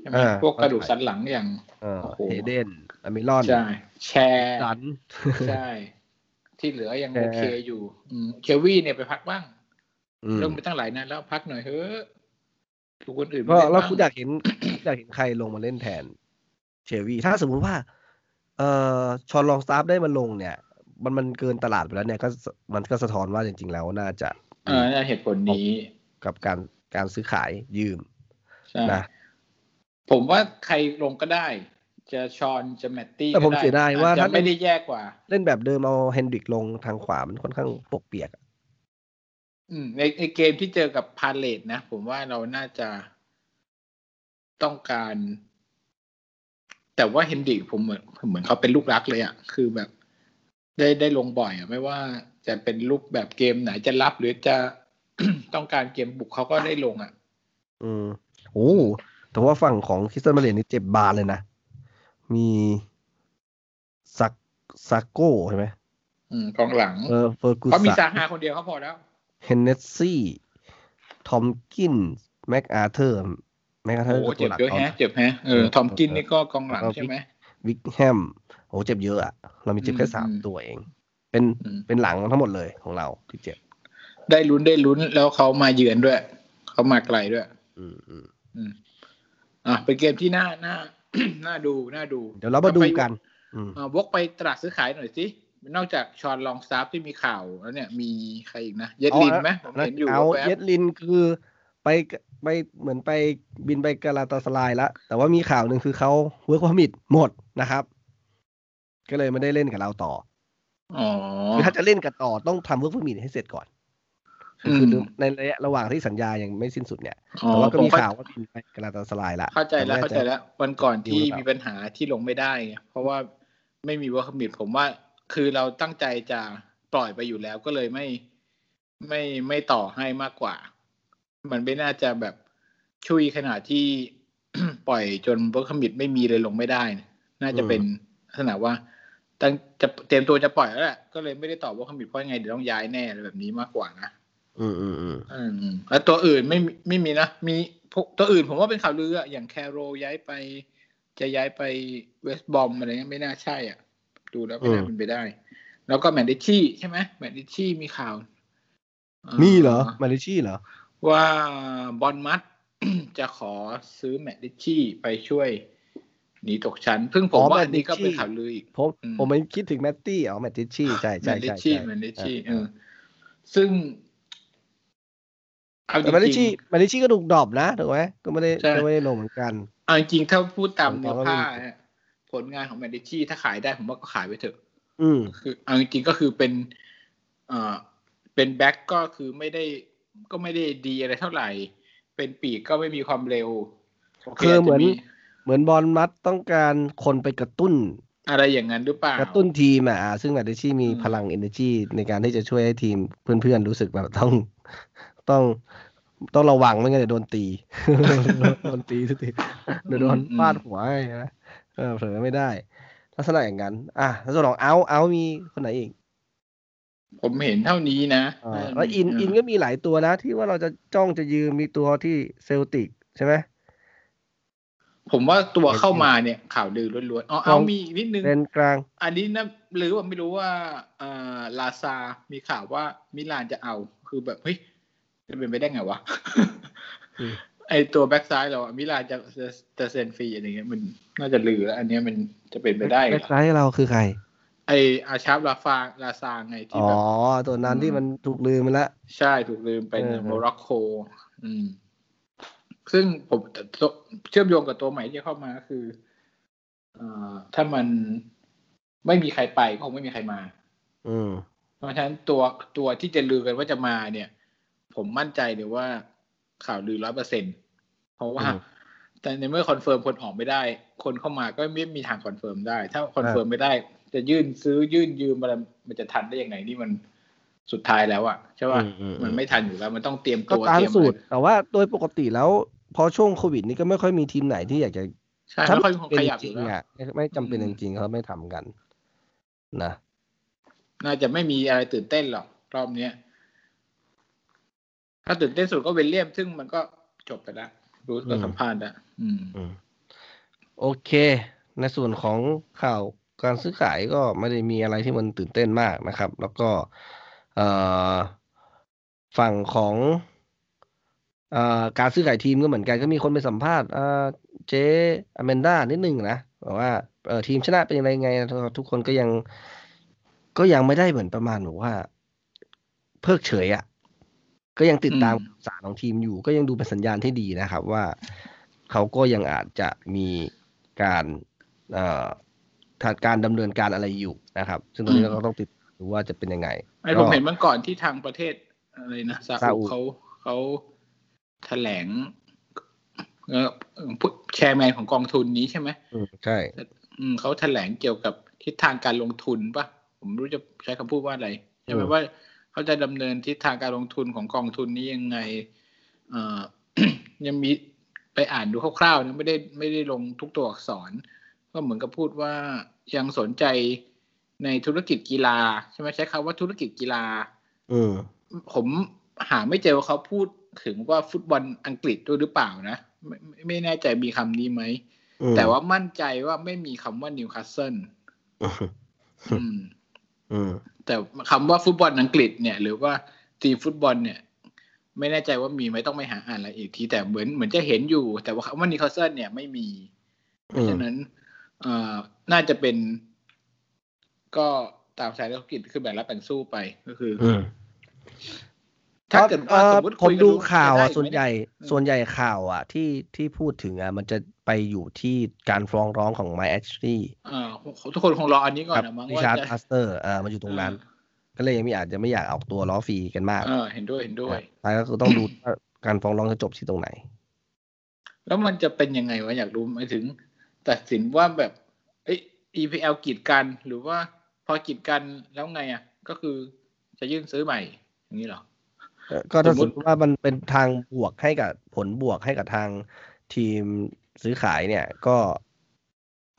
Speaker 2: ใช่ไหม
Speaker 1: อ่า
Speaker 2: พวกกระดูกสันหลังอย่าง
Speaker 1: เออ
Speaker 2: โอ้โห
Speaker 1: เฮเดนอเมรอน
Speaker 2: ใช่แชร์
Speaker 1: สัน
Speaker 2: ใช่ ที่เหลือยัง
Speaker 1: แชร์
Speaker 2: โอเคอยู่อืมเคลวี่เนี่ยไปพักบ้าง
Speaker 1: อืม
Speaker 2: เริ่มไปตั้งหลายนัดแล้วพักหน่อยเฮ้อะทุกคนอื่น
Speaker 1: ก็
Speaker 2: ไม่เน
Speaker 1: แล้ว
Speaker 2: บ้าง
Speaker 1: คุณอยากเห็นอยากเห็นใครลงมาเล่นแทน เชลวีถ้าสมมุติว่า เอ่อชอนลองสตาฟได้มาลงเนี่ย มันมันเกินตลาดไปแล้วเนี่ยก็สมันก็สะท้อนว่าจริง ๆ แล้วน่าจะ
Speaker 2: อ่าน่าเหตุผลนี้
Speaker 1: กับการการซื้อขายยืม
Speaker 2: ใช่
Speaker 1: นะ
Speaker 2: ผมว่าใครลงก็ได้ จะชอนจะแมตตี้
Speaker 1: แต่ผม
Speaker 2: ก็
Speaker 1: เสียดายว่า
Speaker 2: อจจะ
Speaker 1: ถ้า
Speaker 2: ไม่ได้แย่กว่า
Speaker 1: เล่นแบบเดิมเอาเฮนดริกลงทางขวามันค่อนข้างปกเปียกอะ
Speaker 2: อืม ในในเกมที่เจอกับพาเลซนะ ผมว่าเราน่าจะต้องการ แต่ว่าเฮนดิกผมเหมือนเหมือนเขาเป็นลูกรักเลยอะ่ะคือแบบ ได้ได้ลงบ่อยอะ่ะไม่ว่าจะเป็นลูกแบบเกมไหนจะรับหรือจะต้องการเกมบุกเขาก็ได้ลงอะ่ะ
Speaker 1: อืมโอ้แต่ว่าฝั่งของคริสตัลพาเลซนี่เจ็บบานเลยนะ มีซักซาโก้ใช่ไหม
Speaker 2: อืมกองหลัง
Speaker 1: เออเฟอร์กู
Speaker 2: เขามี
Speaker 1: สั
Speaker 2: ซานฮาคนเดียวเขาพอแล้ว
Speaker 1: เฮนเนสซี่ทอมกินแม็กอาเธอร์แม็กอาเธอ
Speaker 2: โอ้
Speaker 1: ร์
Speaker 2: เจ็บเยอะแฮะเจ็บแฮะเออทอมกินนี่ก็กองหลังใช่ไหม
Speaker 1: วิกแฮมโอ้เจ็บเยอะอะเรามีเจ็บแค่
Speaker 2: อืม
Speaker 1: สาม
Speaker 2: อืม
Speaker 1: ตัวเอง เป็น
Speaker 2: อืม
Speaker 1: เป็นหลังทั้งหมดเลยของเราที่เจ็บ
Speaker 2: ได้ลุ้นได้ลุ้นแล้วเขามาเยือนด้วย เขามาไกลด้วย
Speaker 1: อืมอืม
Speaker 2: อืมอะเป็นเกมที่น่าน่าน่าดูน่าดู
Speaker 1: เดี๋ยวเรามาดูกันอืม
Speaker 2: อ่าวกไปตลาดซื้อขายหน่อยสิ นอกจากฌอนลองสตาฟที่มีข่าวแล้วเนี่ยมีใครอีกนะ เยดลินไหมผมเห็นอยู่
Speaker 1: เอา
Speaker 2: แป๊บ
Speaker 1: เยดลินคือไปไปเหมือนไปบินไปกาลาตาซารายแล้วแต่ว่ามีข่าวหนึ่งคือเขา work permit หมดนะครับ ก็เลยไม่ได้เล่นกับเราต่อ
Speaker 2: อ๋อ
Speaker 1: คือถ้าจะเล่นกันต่อต้องทำ work permit ให้เสร็จก่อน
Speaker 2: อืม
Speaker 1: คือในระยะระหว่างที่สัญญายังไม่สิ้นสุดเนี่ย
Speaker 2: อ๋อ
Speaker 1: แต่ว่าก็
Speaker 2: ผม
Speaker 1: มี
Speaker 2: เข้า
Speaker 1: ข่าวว่าบินไปกาลาตาสลายละ
Speaker 2: เข้าใจแล้ว
Speaker 1: ต่ไม่
Speaker 2: เข้า
Speaker 1: น่
Speaker 2: ใจแล้ววันก่อนที่
Speaker 1: ดีหรือเปล่ามี
Speaker 2: มีปัญหาที่ลงไม่ได้ไงเพราะว่าไม่มีวัคมิดผมว่า คือเราตั้งใจจะปล่อยไปอยู่แล้วก็เลยไม่ไม่ไม่ต่อให้มากกว่า มันไม่น่าจะแบบช่วยขนาดที่ปล่อยจนวัคมิดไม่มีเลยลงไม่ได้นะน่าจะเป็นลักษณะว่าตั้งจะเตรียมตัวจะปล่อยแล้วแหละก็เลยไม่ได้ตอบวัคมิดเพราะยังไงเดี๋ยวต้องย้ายแน่อะไรแบบนี้มากกว่านะ
Speaker 1: อืมอืมอืม
Speaker 2: อืมแล้วตัวอื่นไม่มีไม่มีนะ มีพวกตัวอื่นผมว่าเป็นข่าวลืออะอย่างแคโรย้ายไป จะย้ายไปเวสต์บอมอะไรเงี้ยไม่น่าใช่อะ ดูแล้วไม่น่าเป็นไปได้ แล้วก็แมนดิชี่ใช่ไหมแมนดิชี่มีข่าว
Speaker 1: มีเหรอมาเลเซียเหรอ
Speaker 2: ว่าบอลมัดจะขอซื้อแมนดิชี่ไปช่วยหนีตกชั้นซึ่งผมว่าอันนี้ก็เป็นข่าวลืออีก
Speaker 1: ผม
Speaker 2: อืม
Speaker 1: ผมไม่คิดถึงแมตตี้อ๋อแมตติชชี่ใช่
Speaker 2: แม
Speaker 1: ใช่
Speaker 2: นดิ
Speaker 1: ใช่
Speaker 2: ชี่
Speaker 1: ใช่
Speaker 2: แมนดิชี่เอ
Speaker 1: เอ
Speaker 2: อ
Speaker 1: อ
Speaker 2: ซึ่งเอาจ
Speaker 1: แต่แมตติ
Speaker 2: ริ
Speaker 1: ชี่
Speaker 2: ง
Speaker 1: แมตติชี่ก็ถูกดรอปนะถูกไหมก็ไม่ได้
Speaker 2: ใช่
Speaker 1: ก็ไม่ได้ลงเหมือนกัน
Speaker 2: ๆเอาจริงๆถ้าพูดตาม
Speaker 1: ผม
Speaker 2: เนื้อ
Speaker 1: ว่า
Speaker 2: ผ้า
Speaker 1: มัน
Speaker 2: เนี่ย ผลงานของแมนดิชี่ถ้าขายได้ผมว่าก็ขายไปเถอะ
Speaker 1: อืม
Speaker 2: คือเอาจริงๆก็คือเป็นเอ่อเป็นแบ็กก็คือไม่ได้ก็ไม่ได้ดีอะไรเท่าไหร่ เป็นปีกก็ไม่มีความเร็วโคื
Speaker 1: อเหมือนา
Speaker 2: จจะ
Speaker 1: เหมือนบอลมัดต้องการคนไปกระตุ้น
Speaker 2: อะไรอย่างนั้นหรือเปล่าก
Speaker 1: ระตุ้นทีมอะอ่าซึ่งแมตติชี่มี
Speaker 2: อืม
Speaker 1: พลัง energy ในการที่จะช่วยให้ทีมเพื่อนๆรู้สึกแบบต้องต้องต้องระวังไม่งั้นเดี๋ยวโดนตี โดนตีทุกทีเดี๋ยวโดนฟาดหัวให้นะ เออเผลอไม่ได้ ลักษณะอย่างนั้น อะแล้วส่วนของเอาเอามีคนไหนอีก
Speaker 2: ผมเห็นเท่านี้นะ
Speaker 1: อ่าแล้วอินอินก็มีหลายตัวนะ ที่ว่าเราจะจ้องจะยืมมีตัวที่เซลติกใช่ไหม
Speaker 2: ผมว่าตัวเข้ามาเนี่ยข่าวลือล้วนๆ อ๋อเอามีอีกนิดนึง
Speaker 1: เลนกลาง
Speaker 2: อันนี้นะหรือว่าไม่รู้ว่าเอ่อลาซา มีข่าวว่ามิลานจะเอา คือแบบเฮ้ยจะเป็นไปได้ไงวะ
Speaker 1: อืม
Speaker 2: ไอตัวแบ็กซ้ายเราอะมิลานจะจะจะเซ็นฟรีอะไรเงี้ยมันน่าจะลือแล้วอันเนี้ยมันจะเป็นไปได้เหร
Speaker 1: แบ็
Speaker 2: อ
Speaker 1: คซ้ายเราคือใคร
Speaker 2: ไออาชาฟลาฟาลาซาไงที่
Speaker 1: อ๋อ
Speaker 2: แบบ
Speaker 1: ตัวนั้น
Speaker 2: อืม
Speaker 1: ที่มันถูกลืมไปแล้ว
Speaker 2: ใช่ถูกลืมเป็น
Speaker 1: เออ
Speaker 2: โมร็อกโกอืม ซึ่งผมตัวเชื่อมโยงกับตัวใหม่ที่เข้ามาก็คือเอ่อถ้ามันไม่มีใครไปก็คงไม่มีใครมา
Speaker 1: อืม
Speaker 2: เพราะฉะนั้นตัวตัวที่จะลือกันว่าจะมาเนี่ย ผมมั่นใจเลยว่า ข่าวลือร้อยเปอร์เซ็นต์เพราะว่า
Speaker 1: อืม
Speaker 2: แต่ในเมื่อ confirm คนออกไม่ได้ คนเข้ามาก็ไม่มีทาง confirm ได้ ถ้า confirm ไม่ได้ จะยื่นซื้อยื่นยืมอะไรมันจะทันได้ยังไงนี่มันสุดท้ายแล้วอะใช่ป่ะ
Speaker 1: อืมอืม
Speaker 2: มันไม่ทันอยู่แล้ว มันต้องเตรียม
Speaker 1: ก็
Speaker 2: ตัว
Speaker 1: ตาม
Speaker 2: เตรียม
Speaker 1: สูตร
Speaker 2: อะไร
Speaker 1: แต่ว่าโดยปกติแล้วพอช่วงโควิดนี้ก็ไม่ค่อยมีทีมไหนที่อยากจะ
Speaker 2: ใช่ไม่ค่อยมีคนขยับอ
Speaker 1: จริ
Speaker 2: ยู่
Speaker 1: ง
Speaker 2: แล้ว
Speaker 1: ๆอะไม่จำเป็น
Speaker 2: อื
Speaker 1: จ
Speaker 2: ม
Speaker 1: ริงๆเขาไม่ทำกัน นะ
Speaker 2: น่าจะไม่มีอะไรตื่นเต้นหรอกรอบเนี้ย ถ้าตื่นเต้นสุดก็เวลเลียม ซึ่งมันก็จบไปแล้วรู้ก็สัมภาษณ์แล้วอืม
Speaker 1: อืมโอเค ในส่วนของข่าวการซื้อขายก็ไม่ได้มีอะไรที่มันตื่นเต้นมากนะครับ แล้วก็เอ่อฝั่งของเอ่อการซื้อขายทีมก็เหมือนกันก็มีคนไปสัมภาษณ์เอ่อเจ๊อแมนด้านิดนึงนะบอกว่าเออทีมชนะเป็นยังไงไง ทุกคนก็ยังก็ยังไม่ได้เหมือนประมาณแบบว่า เพิกเฉยอะ ก็ยังติดตาม
Speaker 2: อืม
Speaker 1: ข่าวสารของทีมอยู่ ก็ยังดูเป็นสัญญาณที่ดีนะครับ ว่าเขาก็ยังอาจจะมีการเอ่อถัดการดำเนินการอะไรอยู่นะครับ ซึ่งตรงนี้
Speaker 2: อืม
Speaker 1: เราก็ต้องติดดูว่าจะเป็นยังไง
Speaker 2: ไอ้ผมเห็นเมื่อก่อนที่ทางประเทศอะไรนะซา
Speaker 1: ซา
Speaker 2: อุ
Speaker 1: อุ
Speaker 2: เขาเขาแถลงเอ่อผู้แชร์แมนของกองทุนนี้ใช่ไหม
Speaker 1: อืมใช่
Speaker 2: อืมเขาแถลงเกี่ยวกับทิศทางการลงทุนปะผมไม่รู้จะใช้คำพูดว่าอะไรใช่ไหม
Speaker 1: อืม
Speaker 2: ว่า เขาจะดำเนินทิศทางการลงทุนของกองทุนนี้ยังไงเอ่อยังมีไปอ่านดูคร่าวๆนะไม่ได้ไม่ได้ลงทุกตัวอักษร ก็เหมือนกับพูดว่ายังสนใจในธุรกิจกีฬาใช่ไหมใช้คำว่าธุรกิจกีฬา
Speaker 1: อืม
Speaker 2: ผมหาไม่เจอว่าเขาพูดถึงว่าฟุตบอลอังกฤษด้วยหรือเปล่านะไม่ไม่แน่ใจมีคำนี้ไหม แต่ว่ามั่นใจว่าไม่มีคำว่านิวคาสเซิล แต่คำว่าฟุตบอลอังกฤษเนี่ย หรือว่าทีมฟุตบอลเนี่ย ไม่แน่ใจว่ามีไหมต้องไปหาอ่านอะไรอีกทีแต่เหมือนเหมือนจะเห็นอยู่ แต่ว่าคำว่านิวคาสเซิลเนี่ยไม่มี เพราะฉะนั้นเอ่อน่าจะเป็น ก็ตามสายธุรกิจคือแบ่งรับแบ่งสู้ไปก็คือ
Speaker 1: ถ้าเกิดว่าสมมติผมดูข่าวอะส่วนใหญ่ ส่วนใหญ่ข่าวอะ ที่ที่พูดถึงอะมันจะไปอยู่ที่การฟ้องร้องของ Mike Ashleyอ่า
Speaker 2: ทุกคนคงรออันนี้ก่อนนะมั้ง
Speaker 1: ว่าชาร์ดพาสเตอร์อ่ามันอยู่ตรงนั้น ก็เลยยังไม่อาจจะไม่อยากออกตัวล้อฟรีกันมาก
Speaker 2: เออเห็นด้วยเห็นด้วย
Speaker 1: ท้ายก็คือต้องดูว่าการฟ้องร้องจะจบที่ตรงไหน
Speaker 2: แล้วมันจะเป็นยังไงวะอยากรู้หมายถึง ตัดสินว่าแบบเอ้ EPL กีดกันหรือว่าพอกีดกันแล้วไงอะ ก็คือจะยื่นซื้อใหม่อย่างนี้หรอ
Speaker 1: ก็ถ้าสมมติว่ามันเป็นทางบวกให้กับผลบวกให้กับทางทีมซื้อขายเนี่ย ก็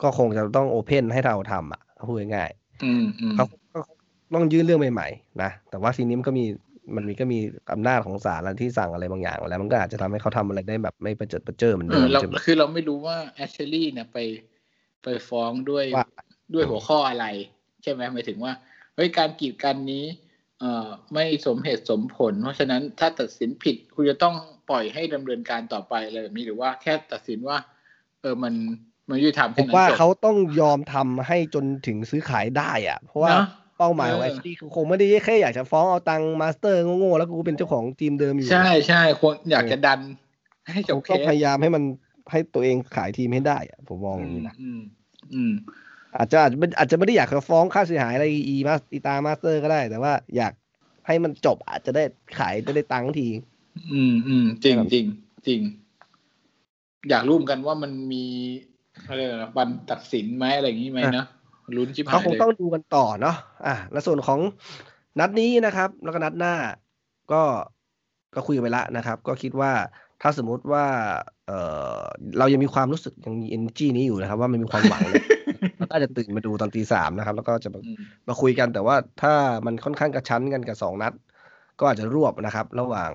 Speaker 1: ก็คงจะต้องโอเพนให้เราทำอะพูดง่ายๆเขาก็ต้องยื่นเรื่องใหม่ๆนะแต่ว่าทีนี้มันก็มีมันมีก็มีอำนาจของศาลที่สั่งอะไรบางอย่างแล้วมันก็อาจจะทำให้เขาทำอะไรได้แบบไม่ประเจิดประเจิอเหมือนเดิม
Speaker 2: เราคือเราไม่รู้ว่าแอชเชอรี่เนี่ยไปไปฟ้องด้วยด้วยหัวข้ออะไร ใช่ไหมหมายถึงว่าเฮ้ยการกีดกันนี้ ไม่สมเหตุสมผล เพราะฉะนั้นถ้าตัดสินผิดคุณจะต้องปล่อยให้ดำเนินการต่อไปอะไรแบบนี้หรือว่าแค่ตัดสินว่า เออมันมันยุติธรรม
Speaker 1: ผมว่าเขาต้องยอมทำให้จนถึงซื้อขายได้อะ เพราะว่าเป้าหมายของแอชลีย์คงไม่ได้แค่อยากจะฟ้องเอาตังมาสเตอร์โง่ๆแล้วกูเป็นเจ้าของทีมเดิมอยู่
Speaker 2: ใช่ใช่คนอยากจะดัน ให้จบ
Speaker 1: เคสพยายามให้มันให้ตัวเองขายทีมให้ได้อะผมมองอย่างนี้นะ
Speaker 2: อืม อืม
Speaker 1: อาจจะอาจจะอาจจะไม่ได้อยากจะฟ้องค่าเสียหายอะไรอีมาอีตามาสเตอร์ก็ได้ แต่ว่าอยากให้มันจบอาจจะได้ขายจะได้ตังค์ที
Speaker 2: อืมอืมจริงจริงจริง อยากรู้เหมือนกันว่ามันมีอะไรนะบันตัดสินไหมอะไรอย่างนี้ไหมนะลุ้นชิบหาย
Speaker 1: เขาคงต้องดูกันต่อเนาะอะแล้วส่วนของนัดนี้นะครับ แล้วก็นัดหน้า ก็ก็คุยกันไปละนะครับ ก็คิดว่าถ้าสมมุติว่า เออเรายังมีความรู้สึกยังมี energy นี้อยู่นะครับ ว่ามันมีความหวังเราก็จะตื่นมาดูตอนตีสามนะครับ แล้วก็จะมาคุยกันแต่ว่าถ้ามันค่อนข้างกระชั้นกันกับสองนัด ก็อาจจะรวบนะครับ ระหว่าง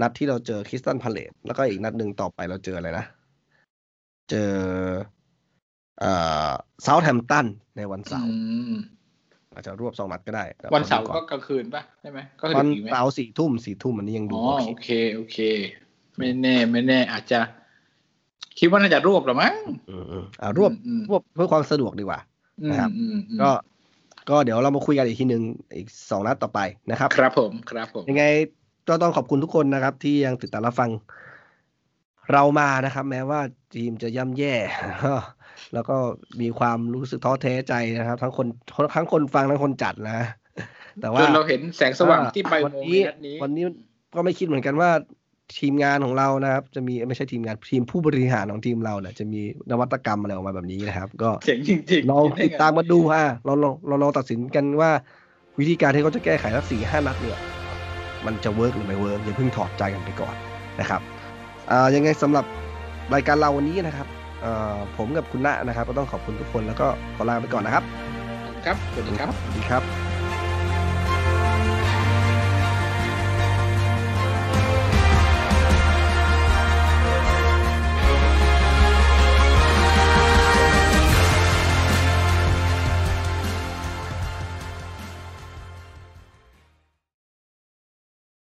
Speaker 1: นัดที่เราเจอ Crystal Palace แล้วก็อีกนัดหนึ่งต่อไปเราเจออะไรนะ เจอเอ่อ Southampton ในวันเสาร์อาจจะรวบสองนัดก็ได้
Speaker 2: วันเสาร์ก็กลางคืนปะใช่ไหมก็
Speaker 1: วันเสาร์สี่ทุ่มสี่ทุ่มอันนี้ยังดู
Speaker 2: โอเคโอเคไม่แน่ ไม่แน่ อาจจะ คิดว่าน่าจะรวบหรือมั้ง
Speaker 1: อ่ารวบรวบเพื่อความสะดวกดีกว่านะครับก็ก็เดี๋ยวเรามาคุยกันอีกทีหนึ่งอีกสองนัดต่อไปนะครับ
Speaker 2: ครับผมครับผม
Speaker 1: ยังไงก็ต้องขอบคุณทุกคนนะครับ ที่ยังติดตามรับฟัง เรามานะครับ แม้ว่าทีมจะย่ำแย่ แล้วก็มีความรู้สึกท้อแท้ใจนะครับ ทั้งคนทั้งคนฟังทั้งคนจัดนะ แต่ว่า
Speaker 2: เราเห็นแสงสว่างที่ไป
Speaker 1: วันนี้วันนี้ก็ไม่คิดเหมือนกันว่า ทีมงานของเรานะครับ จะมีไม่ใช่ทีมงานทีมผู้บริหารของทีมเราเนี่ยจะมีนวัตกรรมอะไรออกมาแบบนี้นะครับ ก็
Speaker 2: เจ๋งจริงๆ
Speaker 1: ลองติดตามมาดูฮะเราลองเราลองตัดสินกันว่า วิธีการที่เขาจะแก้ไขทั้งสี่ห้านัดเนี่ยมันจะ work หรือไม่ work อย่าเพิ่งถอดใจกันไปก่อนนะครับอ่ายังไงสำหรับรายการเราวันนี้นะครับอ่าผมกับคุณณะนะครับ ก็ต้องขอบคุณทุกคนแล้วก็ขอลาไปก่อนนะครับ
Speaker 2: ครับสวัสดีครับ
Speaker 1: สวัสดีครับ